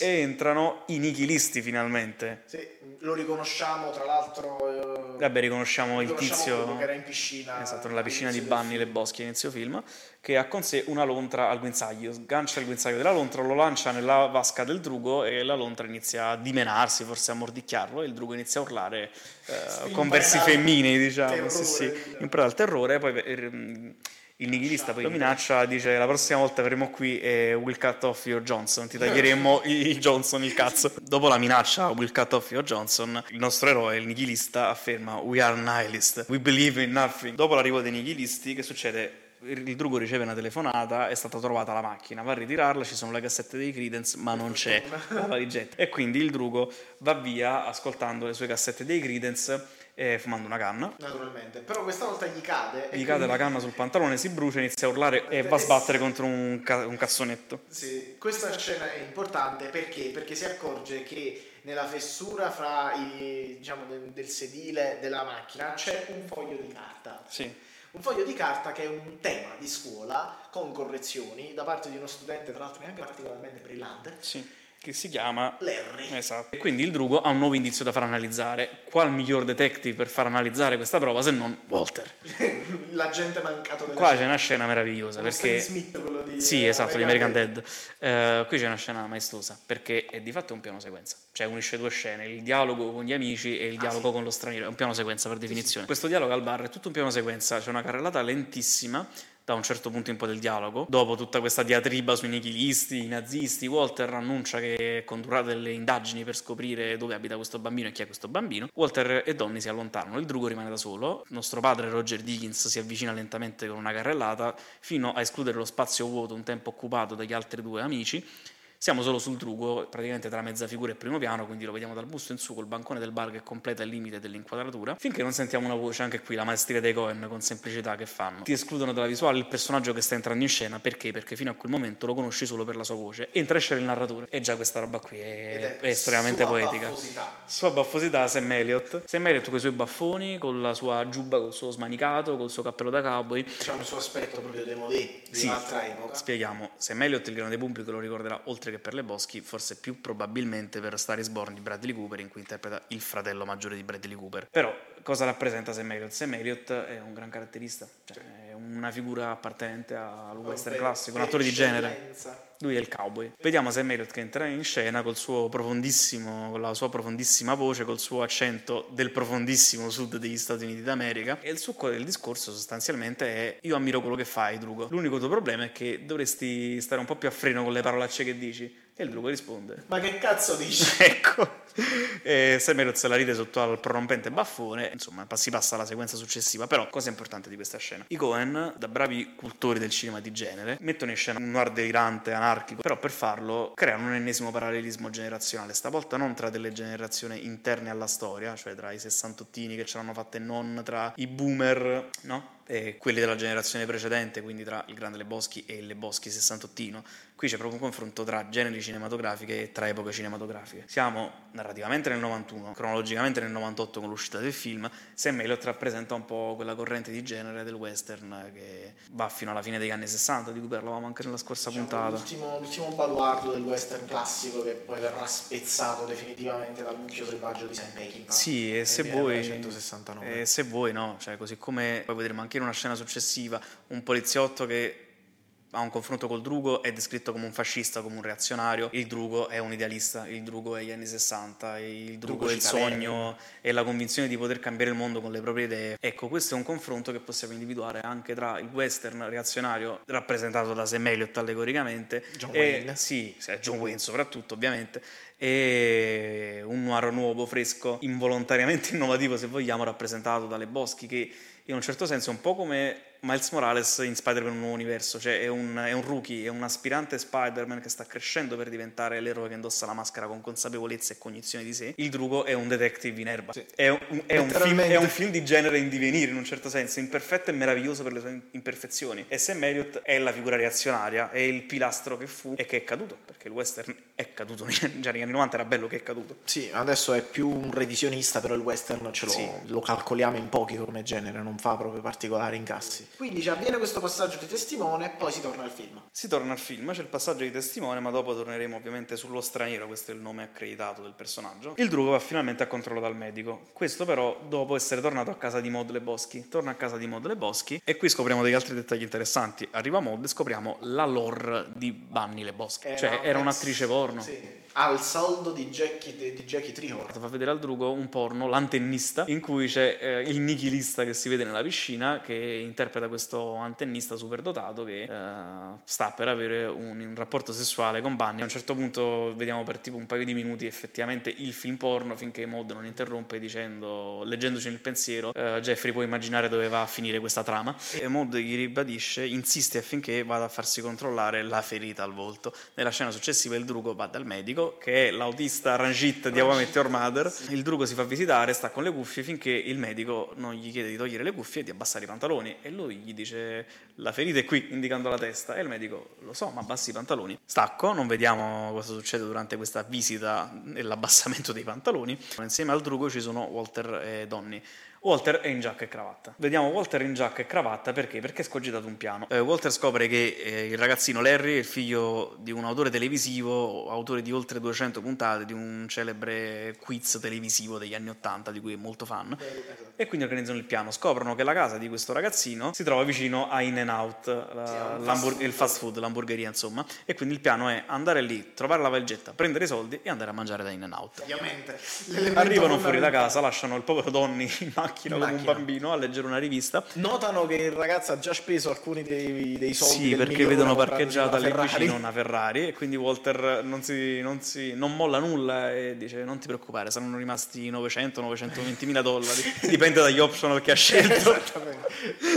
e entrano i nichilisti finalmente Sì, lo riconosciamo tra l'altro. eh, vabbè riconosciamo il riconosciamo quello tizio che era in piscina. esatto nella piscina di Banni le Boschi inizio film che ha con sé una lontra al guinzaglio sgancia il guinzaglio della lontra lo lancia nella vasca del drugo e la lontra inizia a dimenarsi forse a mordicchiarlo e il drugo inizia a urlare eh, con versi femminili diciamo terrore, sì sì in preda al terrore poi ehm, il nichilista poi minaccia, dice la prossima volta verremo qui e will cut off your Johnson, ti taglieremo il Johnson il cazzo. Dopo la minaccia will cut off your Johnson, il nostro eroe, il nichilista, afferma we are nihilist, we believe in nothing. Dopo l'arrivo dei nichilisti, che succede? Il drugo riceve una telefonata, è stata trovata la macchina, va a ritirarla, ci sono le cassette dei Credence, ma non c'è la valigetta. E quindi il drugo va via ascoltando le sue cassette dei Credence e fumando una canna. Naturalmente. Però questa volta gli cade. Gli cade la quindi- canna sul pantalone, si brucia, inizia a urlare e va a sbattere contro un, ca- un cassonetto. Sì, questa scena è importante perché? Perché si accorge che nella fessura fra i, diciamo, del, del sedile della macchina c'è un foglio di carta. Sì. Un foglio di carta che è un tema di scuola con correzioni da parte di uno studente, tra l'altro neanche particolarmente brillante, Sì. Che si chiama Larry. Esatto. E quindi il drugo ha un nuovo indizio da far analizzare. Qual miglior detective per far analizzare questa prova se non Walter? L'agente mancato della Qua c'è una scena meravigliosa perché Smith, quello di Sì, eh, esatto, di American American Dead. Eh, qui c'è una scena maestosa perché è di fatto un piano sequenza. Cioè unisce due scene, il dialogo con gli amici e il dialogo con lo straniero. È un piano sequenza per definizione. Questo dialogo al bar è tutto un piano sequenza, c'è una carrellata lentissima da un certo punto in poi del dialogo. Dopo tutta questa diatriba sui nichilisti, i nazisti, Walter annuncia che condurrà delle indagini per scoprire dove abita questo bambino e chi è questo bambino. Walter e Donny si allontanano, il drugo rimane da solo. Il nostro padre Roger Dickens si avvicina lentamente con una carrellata fino a escludere lo spazio vuoto un tempo occupato dagli altri due amici. Siamo solo sul drugo, praticamente tra mezza figura e primo piano, quindi lo vediamo dal busto in su col bancone del bar che completa il limite dell'inquadratura, finché non sentiamo una voce, anche qui la maestria dei Cohen con semplicità che fanno. Ti escludono dalla visuale il personaggio che sta entrando in scena, perché? Perché fino a quel momento lo conosci solo per la sua voce. Entra e esce il narratore. E già questa roba qui è, è estremamente sua poetica. baffosità. Sua baffosità, Sam Elliott. Sam Elliott con i suoi baffoni, con la sua giubba, col suo smanicato, col suo cappello da cowboy. C'è un suo aspetto proprio demodé di Sì, un'altra epoca. Spieghiamo, Sam Elliott il grande pubblico lo ricorderà oltre che per le Boschi, forse più probabilmente per Star is Born di Bradley Cooper in cui interpreta il fratello maggiore di Bradley Cooper. Però cosa rappresenta Sam Elliott? Sam Elliott è un gran caratterista, cioè una figura appartenente al western classico, un attore di genere. Lui è il cowboy. Vediamo Sam Elliott che entra in scena col suo profondissimo, con la sua profondissima voce, col suo accento del profondissimo sud degli Stati Uniti d'America. E il succo del discorso sostanzialmente è: Io ammiro quello che fai, Drugo. L'unico tuo problema è che dovresti stare un po' più a freno con le parolacce che dici. E il Drugo risponde: Ma che cazzo dici? ecco. E Sam Elliott se la ride sotto al prorompente baffone. Insomma, si passa alla sequenza successiva. Però, cosa importante di questa scena? I Cohen, da bravi cultori del cinema di genere, mettono in scena un noir delirante, anarchico. Però, per farlo, creano un ennesimo parallelismo generazionale. Stavolta non tra delle generazioni interne alla storia, cioè tra i sessantottini che ce l'hanno fatta e non tra i boomer, no? E quelli della generazione precedente, quindi tra il grande Leboschi e il Leboschi sessantottino. Qui c'è proprio un confronto tra generi cinematografiche e tra epoche cinematografiche. Siamo narrativamente nel 91, cronologicamente nel 98 con l'uscita del film. Sam Elliott rappresenta un po' quella corrente di genere del western che va fino alla fine degli anni 60, di cui parlavamo anche nella scorsa Diciamo, puntata. L'ultimo, l'ultimo baluardo del western classico che poi verrà spezzato definitivamente dal mucchio selvaggio di Sam Peckinpah. Sì, e se vuoi, 1969. e se vuoi no, cioè, così come poi vedremo anche in una scena successiva un poliziotto che ha un confronto col Drugo, è descritto come un fascista, come un reazionario. Il Drugo è un idealista, il Drugo è gli anni 60, il Drugo, Drugo è il sogno e la convinzione di poter cambiare il mondo con le proprie idee. Ecco, questo è un confronto che possiamo individuare anche tra il western reazionario, rappresentato da Sam Elliott allegoricamente, John e, Wayne. sì, sì, John Wayne soprattutto ovviamente, e un noir nuovo, fresco, involontariamente innovativo se vogliamo, rappresentato dalle Boschi che in un certo senso un po' come Miles Morales in Spider-Man un nuovo universo, cioè è un, è un rookie, è un aspirante Spider-Man che sta crescendo per diventare l'eroe che indossa la maschera con consapevolezza e cognizione di sé. Il Drugo è un detective in erba. Sì. È, un, è un film, è un film di genere in divenire in un certo senso, imperfetto e meraviglioso per le sue imperfezioni. E Sam Elliott è la figura reazionaria, è il pilastro che fu e che è caduto, perché il western è caduto, già negli anni 90 era bello che è caduto. Sì, adesso è più un revisionista, però il western ce lo, Sì. lo calcoliamo in pochi come genere, non fa proprio particolari incassi. Quindi ci avviene questo passaggio di testimone e poi si torna al film. Si torna al film, c'è il passaggio di testimone, ma dopo torneremo ovviamente sullo straniero, questo è il nome accreditato del personaggio. Il drugo va finalmente a controllo dal medico, questo però dopo essere tornato a casa di Maud Le Boschi. Torna a casa di Maud Le Boschi e qui scopriamo degli altri dettagli interessanti. Arriva Maud e scopriamo la lore di Bunny Le Boschi, cioè era un'attrice porno. Sì, al saldo di Jackie, di, Jackie Trihor. Fa vedere al drugo un porno, l'antennista, in cui c'è eh, il nichilista che si vede nella piscina che interpreta questo antennista superdotato che eh, sta per avere un, un rapporto sessuale con Bunny. A un certo punto vediamo per tipo un paio di minuti effettivamente il film porno finché Maud non interrompe dicendo, leggendoci nel pensiero, eh, Jeffrey può immaginare dove va a finire questa trama. E Maud gli ribadisce, insiste affinché vada a farsi controllare la ferita al volto. Nella scena successiva il drugo va dal medico che è l'autista Ranjit di How I Your Mother. Il drugo si fa visitare, sta con le cuffie finché il medico non gli chiede di togliere le cuffie e di abbassare i pantaloni. E lui gli dice la ferita è qui, indicando la testa. E il medico lo so, ma abbassi i pantaloni. Stacco, non vediamo cosa succede durante questa visita e l'abbassamento dei pantaloni. Insieme al drugo ci sono Walter e Donny. Walter è in giacca e cravatta. Vediamo Walter in giacca e cravatta perché? Perché è scogitato un piano. Eh, Walter scopre che eh, il ragazzino Larry è il figlio di un autore televisivo, autore di oltre 200 puntate di un celebre quiz televisivo degli anni 80 di cui è molto fan. E quindi organizzano il piano. Scoprono che la casa di questo ragazzino si trova vicino a In and Out, la- l'hambur- fast il fast food, l'hamburgeria insomma. E quindi il piano è andare lì, trovare la valigetta, prendere i soldi e andare a mangiare da In and Out. Ovviamente. l'elemento Arrivano fuori da casa, lasciano il povero Donny in macchina In come un macchina. bambino a leggere una rivista. Notano che il ragazzo ha già speso alcuni dei, dei soldi. Sì, perché vedono parcheggiata lì Ferrari. vicino una Ferrari e quindi Walter non, si, non, si, non molla nulla e dice non ti preoccupare, saranno rimasti 900-920 mila dollari, dipende dagli optional che ha scelto.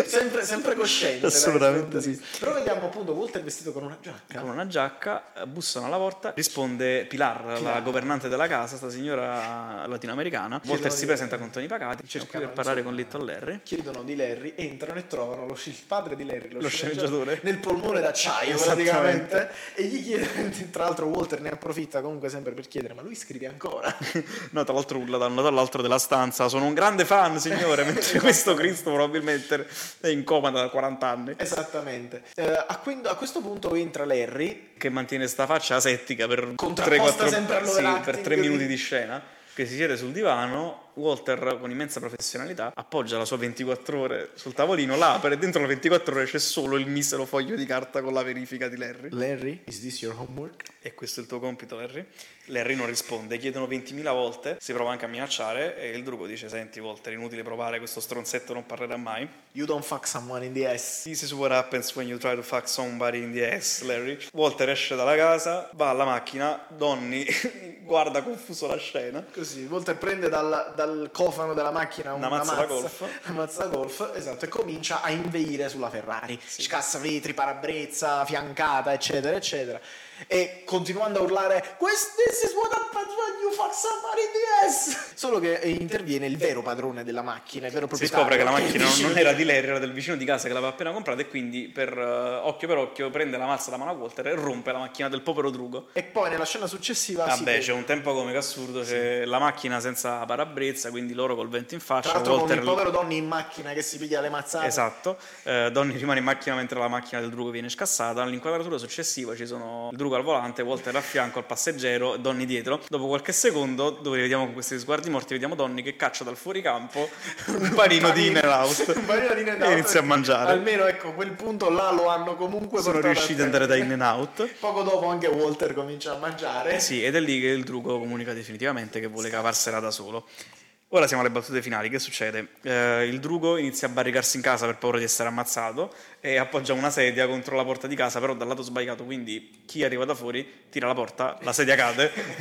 Sempre, sempre cosciente. Assolutamente sì. Però vediamo appunto Walter vestito con una giacca. Con una giacca, bussano alla porta, risponde Pilar, la Pilar. governante della casa, sta signora latinoamericana. Walter si presenta con Tony Pagati, cerca per parlare con Little Larry. Chiedono di Larry, entrano e trovano lo, il padre di Larry, lo, Lo sceneggiatore. nel polmone d'acciaio praticamente. E gli chiede, tra l'altro Walter ne approfitta comunque sempre per chiedere, ma lui scrive ancora? No, tra l'altro urla da un lato all'altro della stanza. Sono un grande fan, signore. Mentre questo Cristo probabilmente è in coma da 40 anni. Esattamente. Eh, a, quindi- a questo punto entra Larry, Che mantiene sta faccia asettica per Contrapposta 3-4 sempre sì, per minuti di scena. Che si siede sul divano. Walter, con immensa professionalità, appoggia la sua 24 ore sul tavolino, la apre e dentro la 24 ore c'è solo il misero foglio di carta con la verifica di Larry. Larry, is this your homework? E questo è il tuo compito, Larry? Larry non risponde, chiedono 20.000 volte, si prova anche a minacciare e il drugo dice, senti Walter, inutile provare, questo stronzetto non parlerà mai. You don't fuck someone in the ass. This is what happens when you try to fuck somebody in the ass, Larry. Walter esce dalla casa, va alla macchina, Donny guarda confuso la scena. Così, Walter prende dal, dal cofano della macchina una, Una mazza da golf. una mazza golf, esatto, e comincia a inveire sulla Ferrari. Scassa vetri, parabrezza, fiancata, eccetera, eccetera. E continuando a urlare, "Quest- This is what happens when you fuck somebody ass. Solo che eh, interviene il vero padrone della macchina, il vero Si proprietario. scopre che la macchina non, era di Larry, era del vicino di casa che l'aveva appena comprata e quindi per eh, occhio per occhio prende la mazza da mano a Walter e rompe la macchina del povero drugo. E poi nella scena successiva si Vabbè, c'è un tempo comico assurdo, c'è la macchina senza parabrezza, quindi loro col vento in tra faccia, l'altro Walter con il povero Donny in macchina che si piglia le mazzate. Esatto, eh, Donny rimane in macchina mentre la macchina del drugo viene scassata. Nell'inquadratura successiva ci sono il Drugo al volante, Walter a fianco al passeggero, Donny dietro. Dopo qualche secondo, dove vediamo con questi sguardi morti, vediamo Donny che caccia dal fuoricampo un panino di in out un panino di in and e out. inizia a mangiare. Almeno ecco, quel punto là lo hanno comunque Sono riusciti ad andare da in and out. Poco dopo anche Walter comincia a mangiare. Sì, ed è lì che il Drugo comunica definitivamente che vuole cavarsela da solo. Ora siamo alle battute finali. Che succede? Eh, il Drugo inizia a barricarsi in casa per paura di essere ammazzato e appoggia una sedia contro la porta di casa, però dal lato sbagliato. Quindi chi arriva da fuori tira la porta, la sedia cade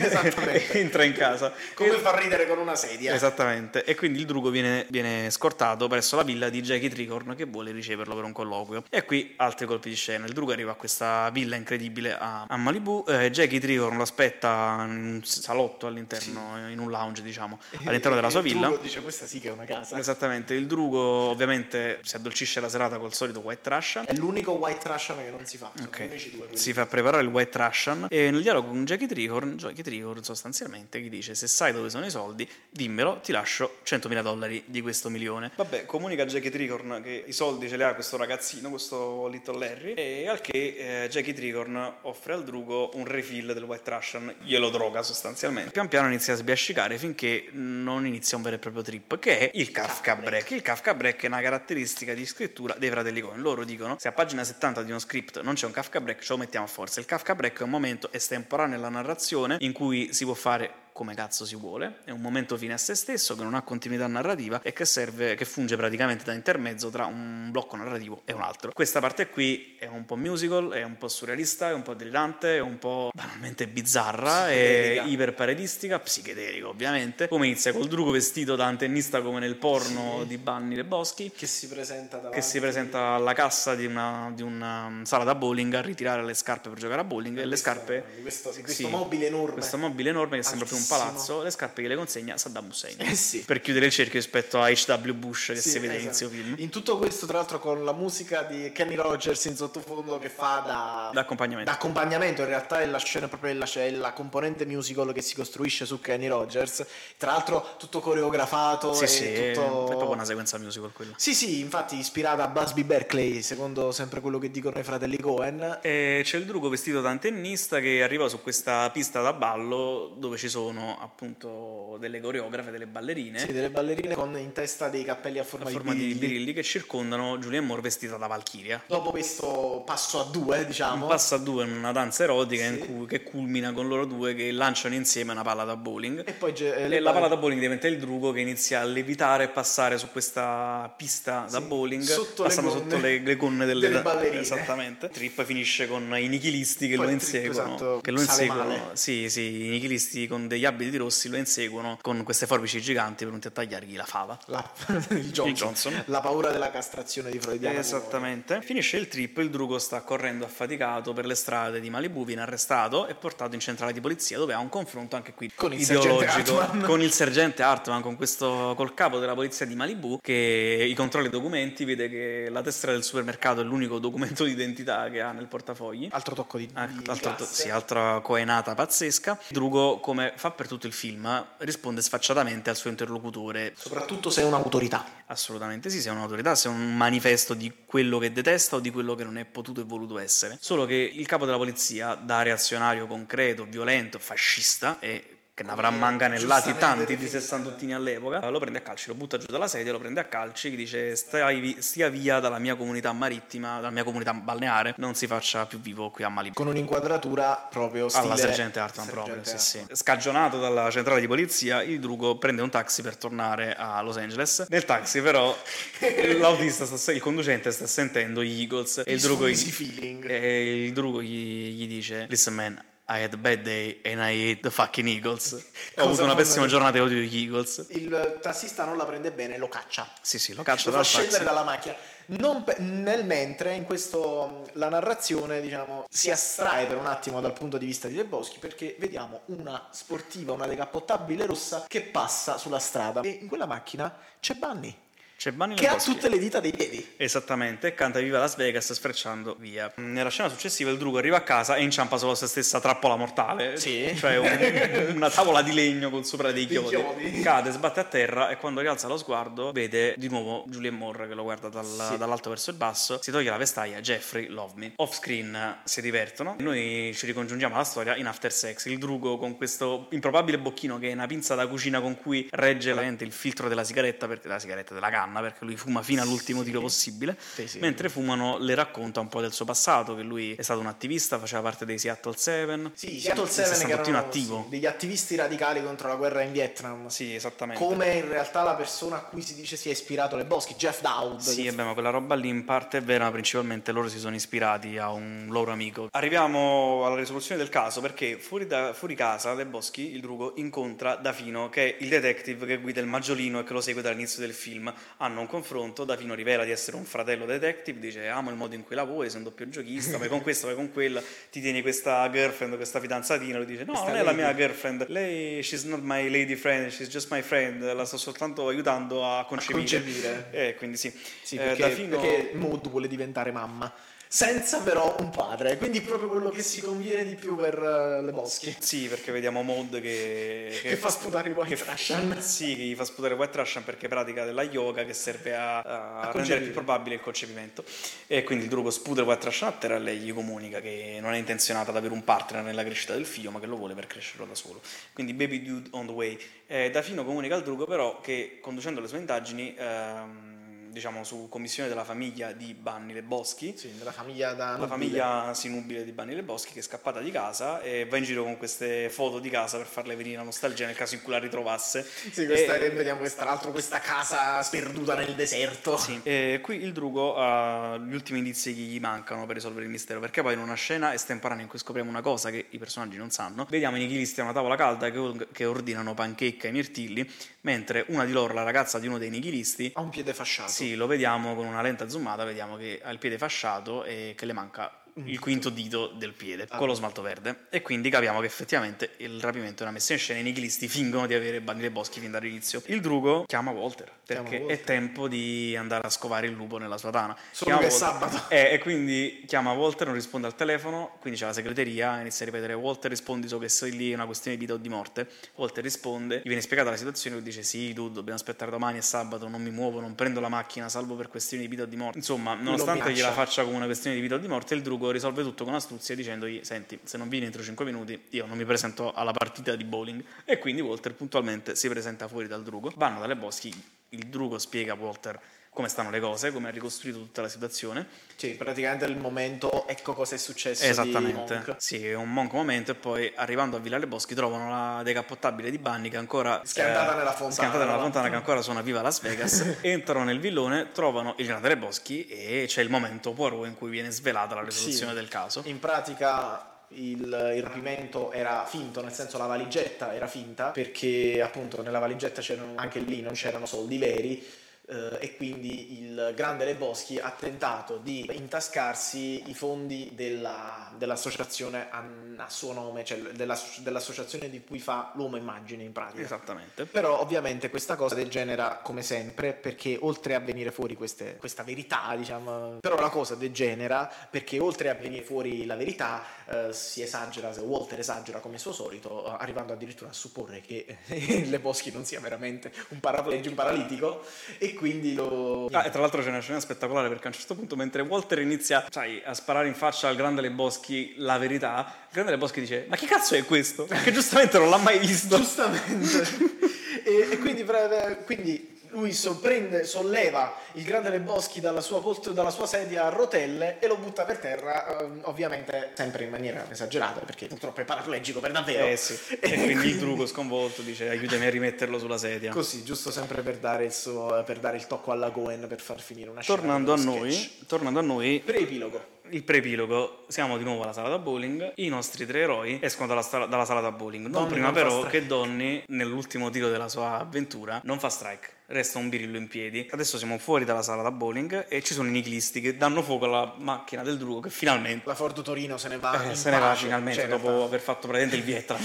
e entra in casa. Come E- fa ridere con una sedia. Esattamente, e quindi il drugo viene, viene scortato presso la villa di Jackie Tricorn che vuole riceverlo per un colloquio. E qui altri colpi di scena. Il drugo arriva a questa villa incredibile a, a Malibu. eh, Jackie Tricorn lo aspetta in un salotto all'interno, in un lounge, diciamo, all'interno della sua Il villa. Drugo dice questa sì che è una casa. Esattamente, il drugo ovviamente si addolcisce la serata col solito white Russian. È l'unico white Russian che non si fa. Sono Ok, gli unici due si fa preparare il White Russian e nel dialogo con Jackie Tricorn, Jackie Tricorn sostanzialmente gli dice se sai dove sono i soldi, dimmelo, ti lascio 100.000 dollari di questo milione. Vabbè, comunica a Jackie Tricorn che i soldi ce li ha questo ragazzino, questo Little Larry, e al che eh, Jackie Tricorn offre al drugo un refill del White Russian, glielo droga sostanzialmente. Pian piano inizia a sbiascicare finché non inizia un vero e proprio trip, che è il Kafka Break. Il Kafka Break è una caratteristica di scrittura dei fratelli Coen. Loro dicono se a pagina 70 di uno script non c'è un Kafka Break, ce lo mettiamo a forza. Il Kafka Break è un momento estemporaneo nella narrazione in cui si può fare come cazzo si vuole, è un momento fine a se stesso che non ha continuità narrativa e che serve, che funge praticamente da intermezzo tra un blocco narrativo e un altro. Questa parte qui è un po' musical, è un po' surrealista, è un po' delirante, è un po' banalmente bizzarra, è iperparedistica, psichedelica ovviamente. Come inizia col drugo vestito da antennista come nel porno di Banni De Boschi, Che si presenta davanti. che si presenta alla cassa di una, di una um, sala da bowling a ritirare le scarpe per giocare a bowling e le Questo- scarpe questo, di sì, questo mobile enorme. questo mobile enorme che sembra più un Altissimo. palazzo le scarpe che le consegna Saddam Hussein Eh sì. per chiudere il cerchio rispetto a H.W. Bush che Sì, si vede esatto. all'inizio film In tutto questo, tra l'altro, con la musica di Kenny Rogers in sottofondo che fa da, Da accompagnamento. da accompagnamento, in realtà è la scena proprio della c'è la componente musical che si costruisce su Kenny Rogers. Tra l'altro, tutto coreografato. sì sì è, tutto... è proprio una sequenza musical quella Sì, sì, infatti ispirata a Busby Berkeley, secondo sempre quello che dicono i fratelli Cohen. e c'è il drugo vestito da antennista che arriva su questa pista da ballo dove ci sono appunto delle coreografe, delle ballerine Sì, delle ballerine con in testa dei cappelli a a forma, forma di birilli. birilli che circondano Julianne Moore vestita da Valchiria Dopo questo passo a due, diciamo. un passo a due in una danza erotica in Sì. cui- che culmina con loro due che lanciano insieme una palla da bowling E poi ge- eh, E le la palla da bowling diventa il drugo che inizia a levitare e passare su questa pista da Sì, bowling, sotto le passando gonne sotto le, le gonne delle, delle ballerine. Esattamente. Trip finisce con i nichilisti che Poi lo inseguono. esatto, che lo inseguono. male. Sì, sì, i nichilisti con degli abiti rossi lo inseguono con queste forbici giganti pronti a tagliargli la fava. la- il Johnson. Johnson. La paura della castrazione di Freudiano. Esattamente. Finisce il trip, il drugo sta correndo affaticato per le strade di Malibu, viene arrestato e portato in centrale di polizia dove ha un confronto anche qui Con il sergente ideologico Hartman. con il sergente Hartman, con questo col capo della polizia di Malibu che i controlli documenti, vede che la tessera del supermercato è l'unico documento di identità che ha nel portafogli. Altro tocco di, Ah, di altro- sì, altra coenata pazzesca. Drugo, come fa per tutto il film, risponde sfacciatamente al suo interlocutore Soprattutto se è un'autorità. Assolutamente sì, se è un'autorità, se è un manifesto di quello che detesta o di quello che non è potuto e voluto essere. Solo che il capo della polizia, da reazionario concreto, violento, fascista e che ne avrà manganellati tanti di sessantottini all'epoca, lo prende a calci, lo butta giù dalla sedia, lo prende a calci, gli dice stai stia via dalla mia comunità marittima, dalla mia comunità balneare, non si faccia più vivo qui a Malibu. Con un'inquadratura proprio stile... Alla sergente Hartman proprio, sì, sì. Scagionato dalla centrale di polizia, il drugo prende un taxi per tornare a Los Angeles. Nel taxi però l'autista, sta- il conducente sta sentendo gli Eagles e il I drugo, gli, e il drugo gli, gli dice Listen man, I had a bad day and I hate the fucking Eagles. Ho avuto una pessima giornata e odio gli Eagles. Il tassista non la prende bene, lo caccia. Sì, sì, lo caccia Lo fa scendere taxi. dalla macchina. Non pe- nel mentre, in questo, la narrazione, diciamo, si astrae per un attimo dal punto di vista di De Boschi perché vediamo una sportiva, una decappottabile rossa che passa sulla strada e in quella macchina c'è Bunny. C'è Bunny che ha Lebowski. tutte le dita dei piedi. Esattamente, e canta Viva Las Vegas sfrecciando via. Nella scena successiva il drugo arriva a casa e inciampa sulla sua stessa trappola mortale. Sì. Cioè un- una tavola di legno con sopra dei chiodi. chiodi. Cade, sbatte a terra e quando rialza lo sguardo vede di nuovo Julian Moore che lo guarda dal- Sì. dall'alto verso il basso. Si toglie la vestaglia, Jeffrey, love me. Off screen eh, si divertono. Noi ci ricongiungiamo alla storia in After Sex. Il drugo con questo improbabile bocchino che è una pinza da cucina con cui regge la- il filtro della sigaretta, perché, della sigaretta della canna, perché lui fuma fino all'ultimo tiro possibile. Sì, sì. Mentre fumano le racconta un po' del suo passato, che lui è stato un attivista, faceva parte dei Seattle Seven. Sì, Seattle È 7 stato che erano attivo. sì, degli attivisti radicali contro la guerra in Vietnam. Sì, esattamente. Come in realtà la persona a cui si dice sia ispirato le boschi, Jeff Dowd. Sì, beh, ma quella roba lì in parte è vera, ma principalmente loro si sono ispirati a un loro amico. Arriviamo alla risoluzione del caso perché fuori, da, fuori casa, dai boschi, il drugo incontra Dafino, che è il detective che guida il maggiolino e che lo segue dall'inizio del film. Hanno un confronto, Dafino rivela di essere un fratello detective, dice amo il modo in cui lavori, sei un doppio giochista, vai con questo, vai con quella, ti tieni questa girlfriend, questa fidanzatina, lui dice no, Questa non è la lady." mia girlfriend, lei, she's not my lady friend, she's just my friend, la sto soltanto aiutando a concepire. concepire. Eh, quindi sì. Sì, Eh, perché, Dafino- perché Maud vuole diventare mamma. Senza però un padre, quindi proprio quello che si conviene di più per eh, le boschi. Sì, perché vediamo Maud che, Che fa sputare i White che- Russian. Sì, che gli fa sputare White Russian perché pratica della yoga che serve a, a rendere concepire. più probabile il concepimento. E quindi il drugo sputa il White Russian a terra e lei gli comunica che non è intenzionata ad avere un partner nella crescita del figlio, ma che lo vuole per crescerlo da solo. Quindi baby dude on the way. Eh, Dafino comunica al drugo però che conducendo le sue indagini, ehm, diciamo su commissione della famiglia di Banni Le Boschi, Sì, della famiglia da la famiglia sinubile di Banni Le Boschi che è scappata di casa e va in giro con queste foto di casa per farle venire la nostalgia nel caso in cui la ritrovasse. Sì, questa, E- vediamo questa, tra l'altro questa casa sperduta nel deserto. Sì, e qui il drugo ha gli ultimi indizi che gli mancano per risolvere il mistero, perché poi in una scena estemporanea in cui scopriamo una cosa che i personaggi non sanno, vediamo i nichilisti a una tavola calda che, che ordinano pancake ai mirtilli, mentre una di loro, la ragazza di uno dei nichilisti, Ha un piede fasciato. sì, lo vediamo con una lenta zoomata, vediamo che ha il piede fasciato e che le manca il quinto dito del piede con lo smalto verde. E quindi capiamo che effettivamente il rapimento è una messa in scena i nichilisti fingono di avere Banni dei Boschi fin dall'inizio. Il drugo chiama Walter Chiama perché Walter. è tempo di andare a scovare il lupo nella sua tana. Solo Chiama che è Walter- sabato. Eh, e quindi chiama Walter non risponde al telefono quindi c'è la segreteria inizia a ripetere Walter rispondi so che sei lì è una questione di vita o di morte. Walter risponde gli viene spiegata la situazione lui dice sì tu dobbiamo aspettare domani è sabato non mi muovo non prendo la macchina salvo per questioni di vita o di morte. Insomma nonostante gliela faccia come una questione di vita o di morte, il drugo risolve tutto con astuzia dicendogli: Senti, se non vieni entro 5 minuti, io non mi presento alla partita di bowling. E quindi Walter puntualmente si presenta fuori dal drugo. Vanno dalle boschi, il drugo spiega a Walter come stanno le cose, come ha ricostruito tutta la situazione. Sì, praticamente il momento, ecco cosa è successo. Esattamente, sì, è un monco momento. E poi arrivando a Villa Le Boschi trovano la decappottabile di Bunny che ancora Schiantata nella fontana, schiantata nella fontana, che ancora suona viva Las Vegas. Entrano nel villone, trovano il grande Le Boschi e c'è il momento Poirot in cui viene svelata la risoluzione Sì. del caso. In pratica il, il rapimento era finto, nel senso la valigetta era finta, perché appunto nella valigetta c'erano anche lì non c'erano soldi veri. Eh, e quindi il grande Le Boschi ha tentato di intascarsi i fondi della- dell'associazione a, a suo nome, cioè della- dell'associazione di cui fa l'uomo immagine in pratica. Esattamente. Però ovviamente questa cosa degenera come sempre perché oltre a venire fuori queste- questa verità, diciamo, però la cosa degenera perché oltre a venire fuori la verità eh, si esagera, Walter esagera come suo solito, arrivando addirittura a supporre che Le Boschi non sia veramente un paraplegico, un paralitico e quindi lo... Ah, e tra l'altro c'è una scena spettacolare perché a un certo punto, mentre Walter inizia sai, a sparare in faccia al grande Le Boschi la verità, il grande Le Boschi dice: Ma che cazzo è questo? Perché giustamente non l'ha mai visto. Giustamente. e, e quindi, pre- quindi lui sorprende, solleva il grande Le Boschi dalla sua, post- dalla sua sedia a rotelle e lo butta per terra, ehm, ovviamente sempre in maniera esagerata perché purtroppo è paraplegico per davvero. Eh sì. E quindi il drugo sconvolto dice: Aiutami a rimetterlo sulla sedia. Così, giusto sempre per dare il, suo, per dare il tocco alla Cohen per far finire una scena. Tornando a dello noi, tornando a noi, Preepilogo. Il preepilogo, siamo di nuovo alla sala da bowling. I nostri tre eroi escono dalla, sta- dalla sala da bowling. Non Donny prima, non fa però, che Donny, nell'ultimo tiro della sua avventura, non fa strike. Resta un birillo in piedi. Adesso siamo fuori dalla sala da bowling e ci sono i nichilisti che danno fuoco alla macchina del drugo che finalmente. La Ford Torino se ne va. eh, se ne va finalmente Cioè, dopo realtà, aver fatto praticamente il Vietnam.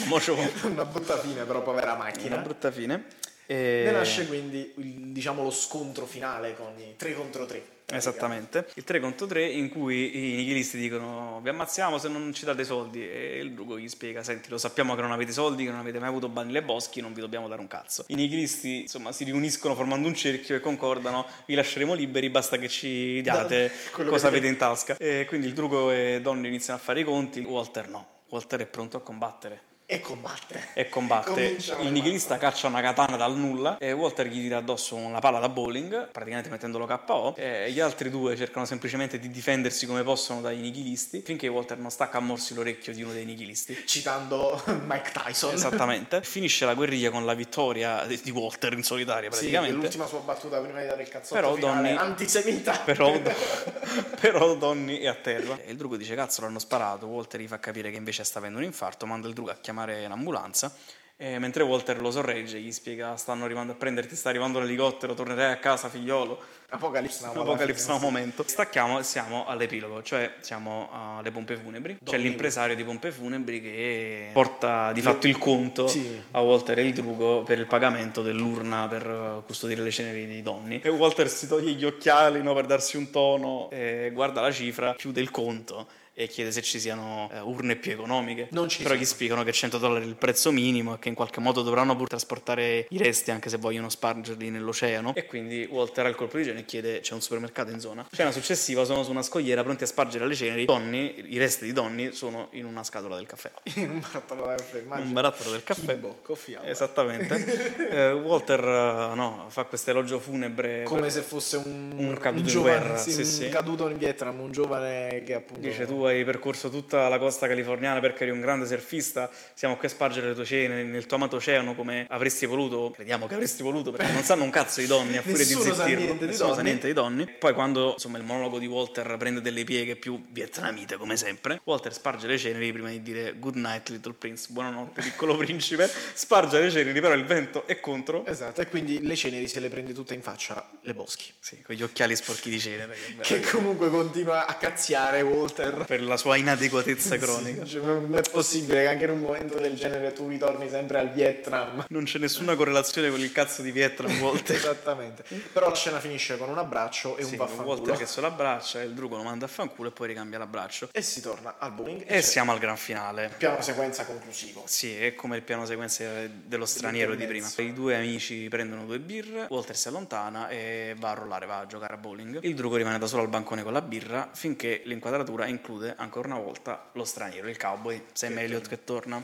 Una brutta fine, però povera una macchina. brutta fine. E... Ne nasce quindi diciamo lo scontro finale con i 3 contro 3. Esattamente, il 3 contro 3 in cui i nichilisti dicono vi ammazziamo se non ci date soldi e il drugo gli spiega senti lo sappiamo che non avete soldi, che non avete mai avuto bani nei boschi, non vi dobbiamo dare un cazzo. I nichilisti insomma si riuniscono formando un cerchio e concordano vi lasceremo liberi basta che ci diate quello cosa avete in tasca. E quindi il drugo e Donny iniziano a fare i conti, Walter no, Walter è pronto a combattere. E combatte. E combatte. Il nichilista caccia una katana dal nulla e Walter gli tira addosso una palla da bowling, praticamente mettendolo KO. E gli altri due cercano semplicemente di difendersi come possono dai nichilisti, finché Walter non stacca a morsi l'orecchio di uno dei nichilisti. Citando Mike Tyson. Esattamente. Finisce la guerriglia con la vittoria di Walter in solitaria, Sì, praticamente. l'ultima sua battuta prima di dare il cazzotto Però finale, Donny- antisemita. Però, però Donny è a terra. E il drugo dice: Cazzo, l'hanno sparato. Walter gli fa capire che invece sta avendo un infarto. Manda il drugo a chiamare l'ambulanza. E mentre Walter lo sorregge, gli spiega: Stanno arrivando a prenderti, sta arrivando l'elicottero, tornerai a casa, figliolo. Apocalipse Now. Now momento. Stacchiamo e siamo all'epilogo, cioè siamo alle pompe funebri. C'è l'impresario di pompe funebri che porta di fatto il conto Sì. a Walter e il drugo per il pagamento dell'urna per custodire le ceneri di Donny. E Walter si toglie gli occhiali no, per darsi un tono, guarda la cifra, chiude il conto e chiede se ci siano eh, urne più economiche. Non ci Però sono. gli spiegano che 100 dollari è il prezzo minimo e che in qualche modo dovranno pur trasportare i resti anche se vogliono spargerli nell'oceano. E quindi Walter ha il colpo di genio e chiede c'è un supermercato in zona. Scena successiva sono su una scogliera pronti a spargere le ceneri. Donny, i resti di Donny sono in una scatola del caffè. In un barattolo da caffè, immagino. Un barattolo del caffè. Kimbo, coffee. Esattamente. Eh, Walter eh, no, fa questo elogio funebre. Come se fosse un, Un caduto in giovane, guerra, sì, sì, un sì. caduto in Vietnam, un giovane che appunto Dice tu hai percorso tutta la costa californiana perché eri un grande surfista, siamo qui a spargere le tue cene nel tuo amato oceano come avresti voluto, crediamo che avresti voluto perché non sanno un cazzo di donne a furia di zittirlo, nessuno sa niente di donne. Poi quando insomma il monologo di Walter prende delle pieghe più vietnamite come sempre, Walter sparge le ceneri prima di dire good night little prince, buonanotte piccolo principe, sparge le ceneri però il vento è contro. Esatto, e quindi le ceneri se le prende tutte in faccia le boschi. Sì, con gli occhiali sporchi di cenere. Che comunque continua a cazziare Walter. per la sua inadeguatezza cronica. Cioè, non è possibile che anche in un momento del genere tu ritorni sempre al Vietnam. Non c'è nessuna correlazione con il cazzo di Vietnam Walter. Esattamente. Però la scena finisce con un abbraccio e un Sì, con vaffanculo. Walter che se lo abbraccia e il drugo lo manda a fanculo e poi ricambia l'abbraccio. E si torna al bowling. E siamo al gran finale. Piano sequenza conclusivo. Sì, è come il piano sequenza dello straniero di prima. I due amici prendono due birre, Walter si allontana e va a rollare, va a giocare a bowling. Il drugo rimane da solo al bancone con la birra finché l'inquadratura include ancora una volta lo straniero, il cowboy, Sam Elliott che torna.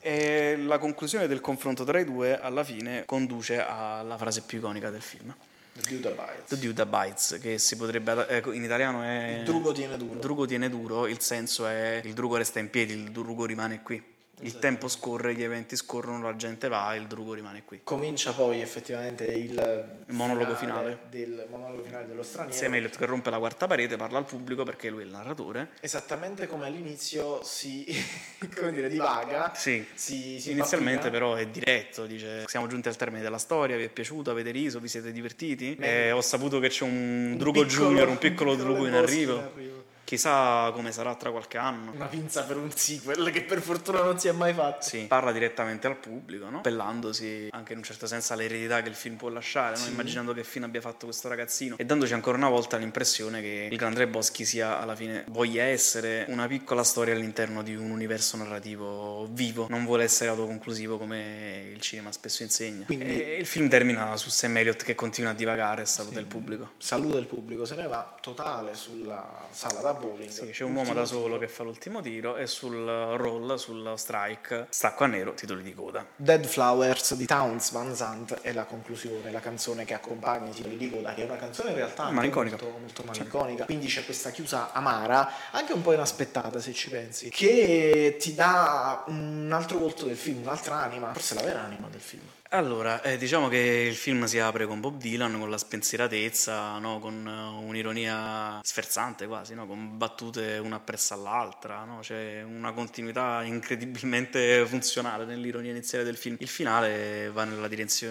E la conclusione del confronto tra i due alla fine conduce alla frase più iconica del film. The Dude Abides. The Dude Bites, che si potrebbe eh, in italiano è Il drugo tiene duro. Il drugo tiene duro, il senso è il drugo resta in piedi, il drugo rimane qui. Il tempo scorre, gli eventi scorrono, la gente va, il drugo rimane qui. Comincia poi effettivamente il, monologo finale. del monologo finale dello straniero. Sam Elliott che rompe la quarta parete, parla al pubblico perché lui è il narratore. Esattamente come all'inizio si come dire, divaga. Sì, si, si inizialmente però è diretto, dice siamo giunti al termine della storia, vi è piaciuto, avete riso, vi siete divertiti? E ho saputo che c'è un, Un drugo piccolo- junior, un piccolo un drugo in del bosco arrivo. Chissà come sarà tra qualche anno. Una pinza per un sequel che per fortuna non si è mai fatto. Sì, parla direttamente al pubblico, no? appellandosi anche in un certo senso all'eredità che il film può lasciare, no? immaginando che fine abbia fatto questo ragazzino e dandoci ancora una volta l'impressione che il Grande Boschi sia alla fine voglia essere una piccola storia all'interno di un universo narrativo vivo, non vuole essere autoconclusivo come il cinema spesso insegna. Quindi- E il film termina su Sam Elliott che continua a divagare saluta il pubblico. Saluta il pubblico, se ne va totale sulla sala da bowling. Sì, c'è un uomo da solo che fa l'ultimo tiro e sul roll, sullo strike, stacco a nero, titoli di coda. Dead Flowers di Towns Van Zandt è la conclusione, la canzone che accompagna i titoli di coda, che è una canzone in realtà Malinconica. molto, molto malinconica. Quindi c'è questa chiusa amara, anche un po' inaspettata se ci pensi, che ti dà un altro volto del film, un'altra anima, forse la vera anima del film. Allora, eh, diciamo che il film si apre con Bob Dylan, con la spensieratezza, no? con eh, un'ironia sferzante quasi, no? con battute una appresso all'altra, no? c'è una continuità incredibilmente funzionale nell'ironia iniziale del film. Il finale va nella,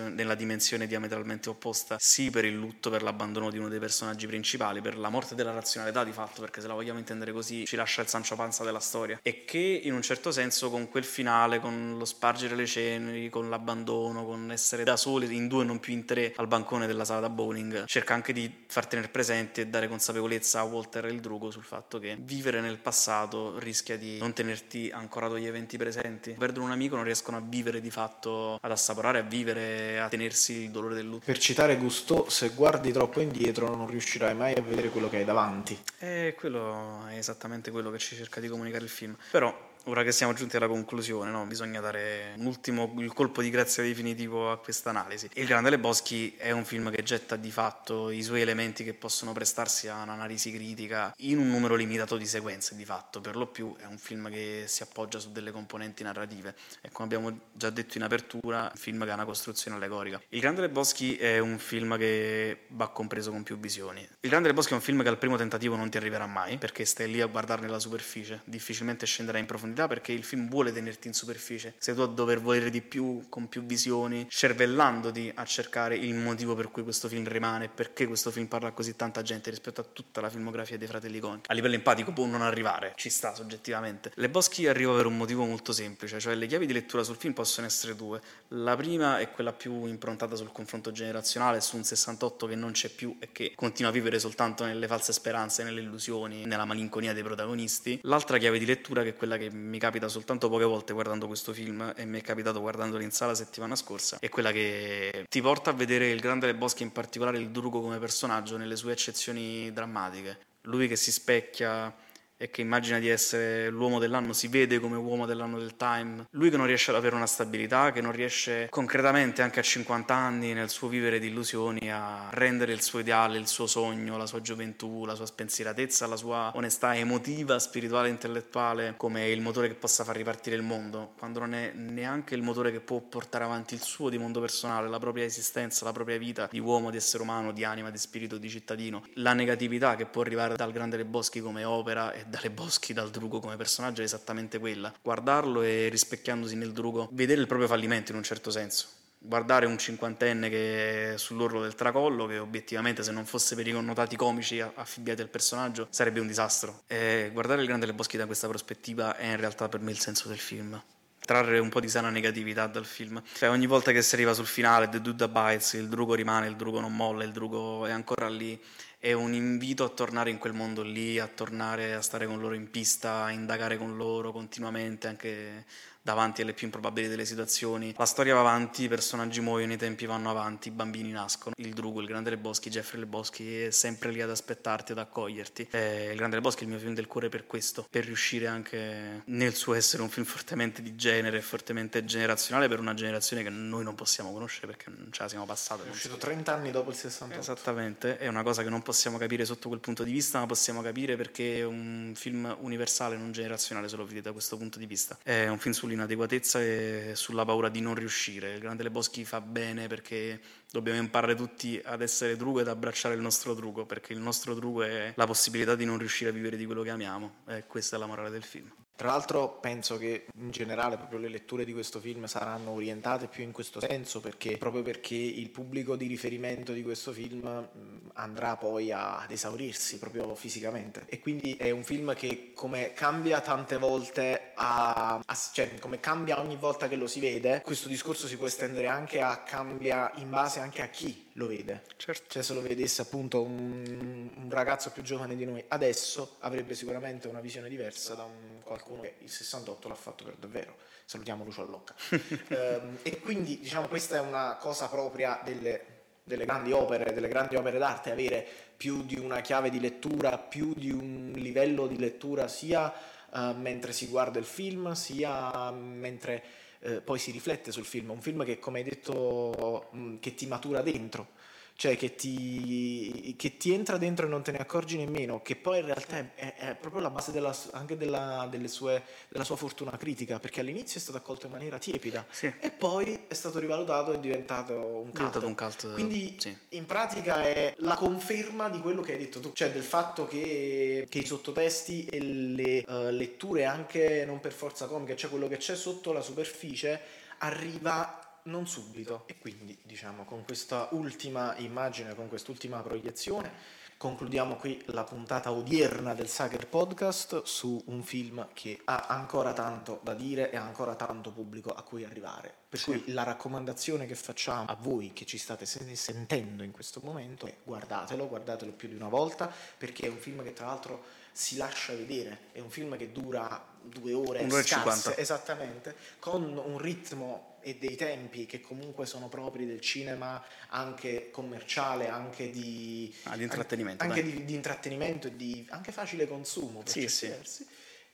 nella dimensione diametralmente opposta, sì per il lutto, per l'abbandono di uno dei personaggi principali, per la morte della razionalità di fatto, perché se la vogliamo intendere così ci lascia il Sancio Panza della storia, e che in un certo senso con quel finale, con lo spargere le ceneri, con l'abbandono, giocano con essere da soli, in due non più in tre, al bancone della sala da bowling, cerca anche di far tenere presente e dare consapevolezza a Walter e il Drugo sul fatto che vivere nel passato rischia di non tenerti ancorato agli eventi presenti. Perdono un amico, non riescono a vivere di fatto, ad assaporare, a vivere, a tenersi il dolore del lutto. Per citare Gusto, se guardi troppo indietro non riuscirai mai a vedere quello che hai davanti. E quello è esattamente quello che ci cerca di comunicare il film. Però ora che siamo giunti alla conclusione, no? bisogna dare un ultimo il colpo di grazia definitivo a questa analisi. Il Grande Boschi è un film che getta di fatto i suoi elementi che possono prestarsi a un'analisi critica in un numero limitato di sequenze, di fatto, per lo più è un film che si appoggia su delle componenti narrative e come abbiamo già detto in apertura, un film che ha una costruzione allegorica. Il Grande Boschi è un film che va compreso con più visioni. Il Grande Boschi è un film che al primo tentativo non ti arriverà mai, perché stai lì a guardarne la superficie, difficilmente scenderai in profondità profondità perché il film vuole tenerti in superficie. Sei tu a dover volere di più, con più visioni, cervellandoti a cercare il motivo per cui questo film rimane, perché questo film parla a così tanta gente rispetto a tutta la filmografia dei fratelli Coen. A livello empatico può non arrivare, ci sta soggettivamente. Le Boschi arriva per un motivo molto semplice, cioè le chiavi di lettura sul film possono essere due. La prima è quella più improntata sul confronto generazionale, su un 68 che non c'è più e che continua a vivere soltanto nelle false speranze, nelle illusioni, nella malinconia dei protagonisti. L'altra chiave di lettura che è quella che mi capita soltanto poche volte guardando questo film e mi è capitato guardandolo in sala settimana scorsa, è quella che ti porta a vedere il Grande Le Boschi, in particolare il Drugo come personaggio, nelle sue eccezioni drammatiche. Lui che si specchia e che immagina di essere l'uomo dell'anno, si vede come uomo dell'anno del Time. Lui che non riesce ad avere una stabilità, che non riesce concretamente anche a 50 anni nel suo vivere di illusioni a rendere il suo ideale, il suo sogno, la sua gioventù, la sua spensieratezza, la sua onestà emotiva, spirituale, intellettuale come il motore che possa far ripartire il mondo, quando non è neanche il motore che può portare avanti il suo di mondo personale, la propria esistenza, la propria vita di uomo, di essere umano, di anima, di spirito, di cittadino. La negatività che può arrivare dal Grande Le Boschi come opera e dalle Boschi, dal Drugo come personaggio è esattamente quella. Guardarlo e rispecchiandosi nel Drugo, vedere il proprio fallimento in un certo senso. Guardare un cinquantenne che è sull'orlo del tracollo, che obiettivamente se non fosse per i connotati comici affibbiati al personaggio sarebbe un disastro. E guardare il Grande Le Boschi da questa prospettiva è in realtà per me il senso del film trarre un po' di sana negatività dal film. Cioè, ogni volta che si arriva sul finale, The Dude Bites, il drugo rimane, il drugo non molla, il drugo è ancora lì è un invito a tornare in quel mondo lì, a tornare a stare con loro in pista, a indagare con loro continuamente, anche davanti alle più improbabili delle situazioni. La storia va avanti, i personaggi muoiono, i tempi vanno avanti, i bambini nascono. Il Drugo, il Grande Le Boschi, Jeffrey Le Boschi è sempre lì ad aspettarti, ad accoglierti. E il Grande Le Boschi è il mio film del cuore per questo, per riuscire anche nel suo essere un film fortemente di genere, fortemente generazionale per una generazione che noi non possiamo conoscere perché non ce la siamo passata. È uscito 30 anni dopo il 68. Esattamente, è una cosa che non possiamo capire sotto quel punto di vista, ma possiamo capire perché è un film universale, non generazionale, se lo vedete da questo punto di vista. È un film sull'interno sull'inadeguatezza e sulla paura di non riuscire. Il Grande Le Boschi fa bene perché dobbiamo imparare tutti ad essere drugo ed abbracciare il nostro drugo, perché il nostro drugo è la possibilità di non riuscire a vivere di quello che amiamo e questa è la morale del film. Tra l'altro penso che in generale proprio le letture di questo film saranno orientate più in questo senso perché proprio perché il pubblico di riferimento di questo film andrà poi ad esaurirsi proprio fisicamente. E quindi è un film che come cambia tante volte a, a, cioè come cambia ogni volta che lo si vede questo discorso si può estendere anche a cambia in base anche a chi lo vede. Certo. Cioè se lo vedesse appunto un, un, ragazzo più giovane di noi adesso avrebbe sicuramente una visione diversa da un, qualcuno che il 68 l'ha fatto per davvero. Salutiamo Lucio Allocca. ehm, e quindi diciamo questa è una cosa propria delle, delle grandi opere, delle grandi opere d'arte, avere più di una chiave di lettura, più di un livello di lettura sia uh, mentre si guarda il film, sia mentre eh, poi si riflette sul film, un film che come hai detto mh, mm, che ti matura dentro, cioè che ti, che ti, entra dentro e non te ne accorgi nemmeno, che poi in realtà è, è proprio la base della, anche della, sue, della, sua fortuna critica, perché all'inizio è stato accolto in maniera tiepida sì. e poi è stato rivalutato e è diventato un cult. Un cult Quindi sì. in pratica è la conferma di quello che hai detto tu, cioè del fatto che, che i sottotesti e le uh, letture anche non per forza comiche, cioè quello che c'è sotto la superficie arriva non subito e quindi diciamo con questa ultima immagine, con quest'ultima proiezione Concludiamo qui la puntata odierna del Sager Podcast su un film che ha ancora tanto da dire e ha ancora tanto pubblico a cui arrivare. Per Sì. cui la raccomandazione che facciamo a voi che ci state sen- sentendo in questo momento è guardatelo, guardatelo più di una volta perché è un film che tra l'altro si lascia vedere, è un film che dura due ore Un'ora scarse, 50. esattamente, con un ritmo e dei tempi che comunque sono propri del cinema anche commerciale, anche di, Ah, di intrattenimento, anche di, di intrattenimento e di anche facile consumo per Sì, certi sì. versi.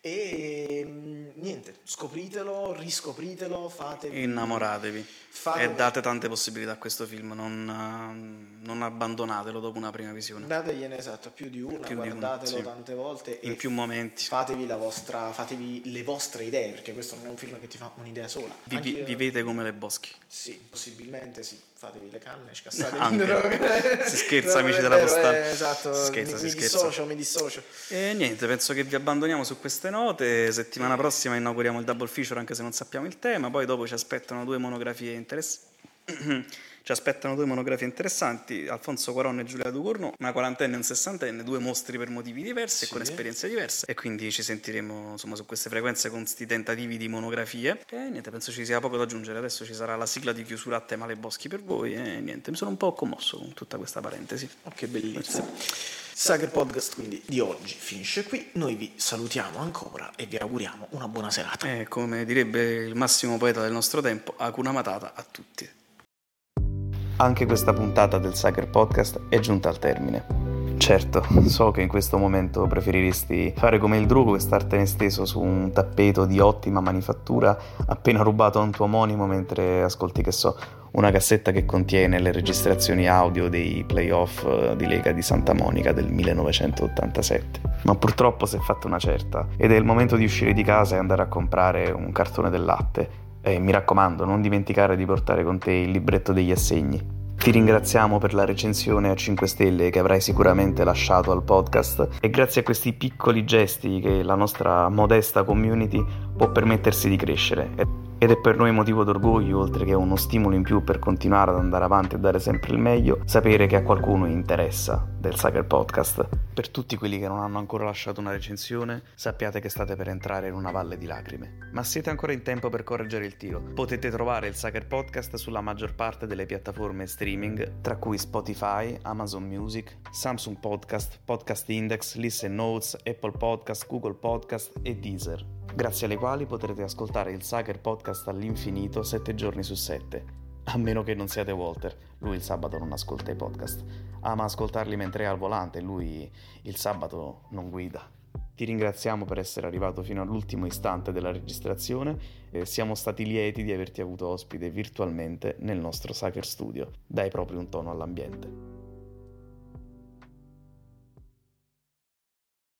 E mm, niente, scopritelo, riscopritelo, fatevi Innamoratevi fate- e date tante possibilità a questo film, non, eh, non abbandonatelo dopo una prima visione. Dategliene esatto più di una, Più di una, guardatelo sì. tante volte In più momenti. fatevi, la vostra, fatevi le vostre idee, perché questo non è un film che ti fa un'idea sola. Anche- vivete come le boschi. Sì, possibilmente sì. Fatevi le canne, scassate Anche. droghe. Si scherza, amici della postale. eh, esatto, Si scherza, mi, si mi scherza. dissocio, mi dissocio. E niente, penso che vi abbandoniamo su queste note. Settimana prossima inauguriamo il double feature anche se non sappiamo il tema. Poi dopo ci aspettano due monografie interessanti. ci aspettano due monografie interessanti: Alfonso Cuaron e Giulia Ducorno, una quarantenne e un sessantenne, due mostri per motivi diversi Sì. e con esperienze diverse. E quindi ci sentiremo insomma su queste frequenze con questi tentativi di monografie. E niente, penso ci sia poco da aggiungere. Adesso ci sarà la sigla di chiusura a tema Le Boschi per voi. E niente, mi sono un po' commosso con tutta questa parentesi. Oh, che bellezza. Sager Podcast quindi di oggi finisce qui. Noi vi salutiamo ancora e vi auguriamo una buona serata. E come direbbe il massimo poeta del nostro tempo, Hakuna Matata a tutti. Anche questa puntata del Sager Podcast è giunta al termine. Certo, so che in questo momento preferiresti fare come il drugo e startene steso su un tappeto di ottima manifattura appena rubato a un tuo omonimo mentre ascolti, che so, una cassetta che contiene le registrazioni audio dei playoff eh, di Lega di Santa Monica del 1987. Ma purtroppo si è fatta una certa ed è il momento di uscire di casa e andare a comprare un cartone del latte. E mi raccomando, non dimenticare di portare con te il libretto degli assegni. Ti ringraziamo per la recensione a 5 stelle che avrai sicuramente lasciato al podcast e grazie a questi piccoli gesti che la nostra modesta community può permettersi di crescere. Ed è per noi motivo d'orgoglio, oltre che uno stimolo in più per continuare ad andare avanti e dare sempre il meglio, sapere che a qualcuno interessa del Sager Podcast. Per tutti quelli che non hanno ancora lasciato una recensione, sappiate che state per entrare in una valle di lacrime. Ma siete ancora in tempo per correggere il tiro. Potete trovare il Sager Podcast sulla maggior parte delle piattaforme streaming, tra cui Spotify, Amazon Music, Samsung Podcast, Podcast Index, Listen Notes, Apple Podcast, Google Podcast e Deezer grazie alle quali potrete ascoltare il Sager Podcast all'infinito 7 giorni su 7. A meno che non siate Walter, lui il sabato non ascolta i podcast. Ama ascoltarli mentre è al volante, lui il sabato non guida. Ti ringraziamo per essere arrivato fino all'ultimo istante della registrazione e siamo stati lieti di averti avuto ospite virtualmente nel nostro Sager Studio. Dai proprio un tono all'ambiente.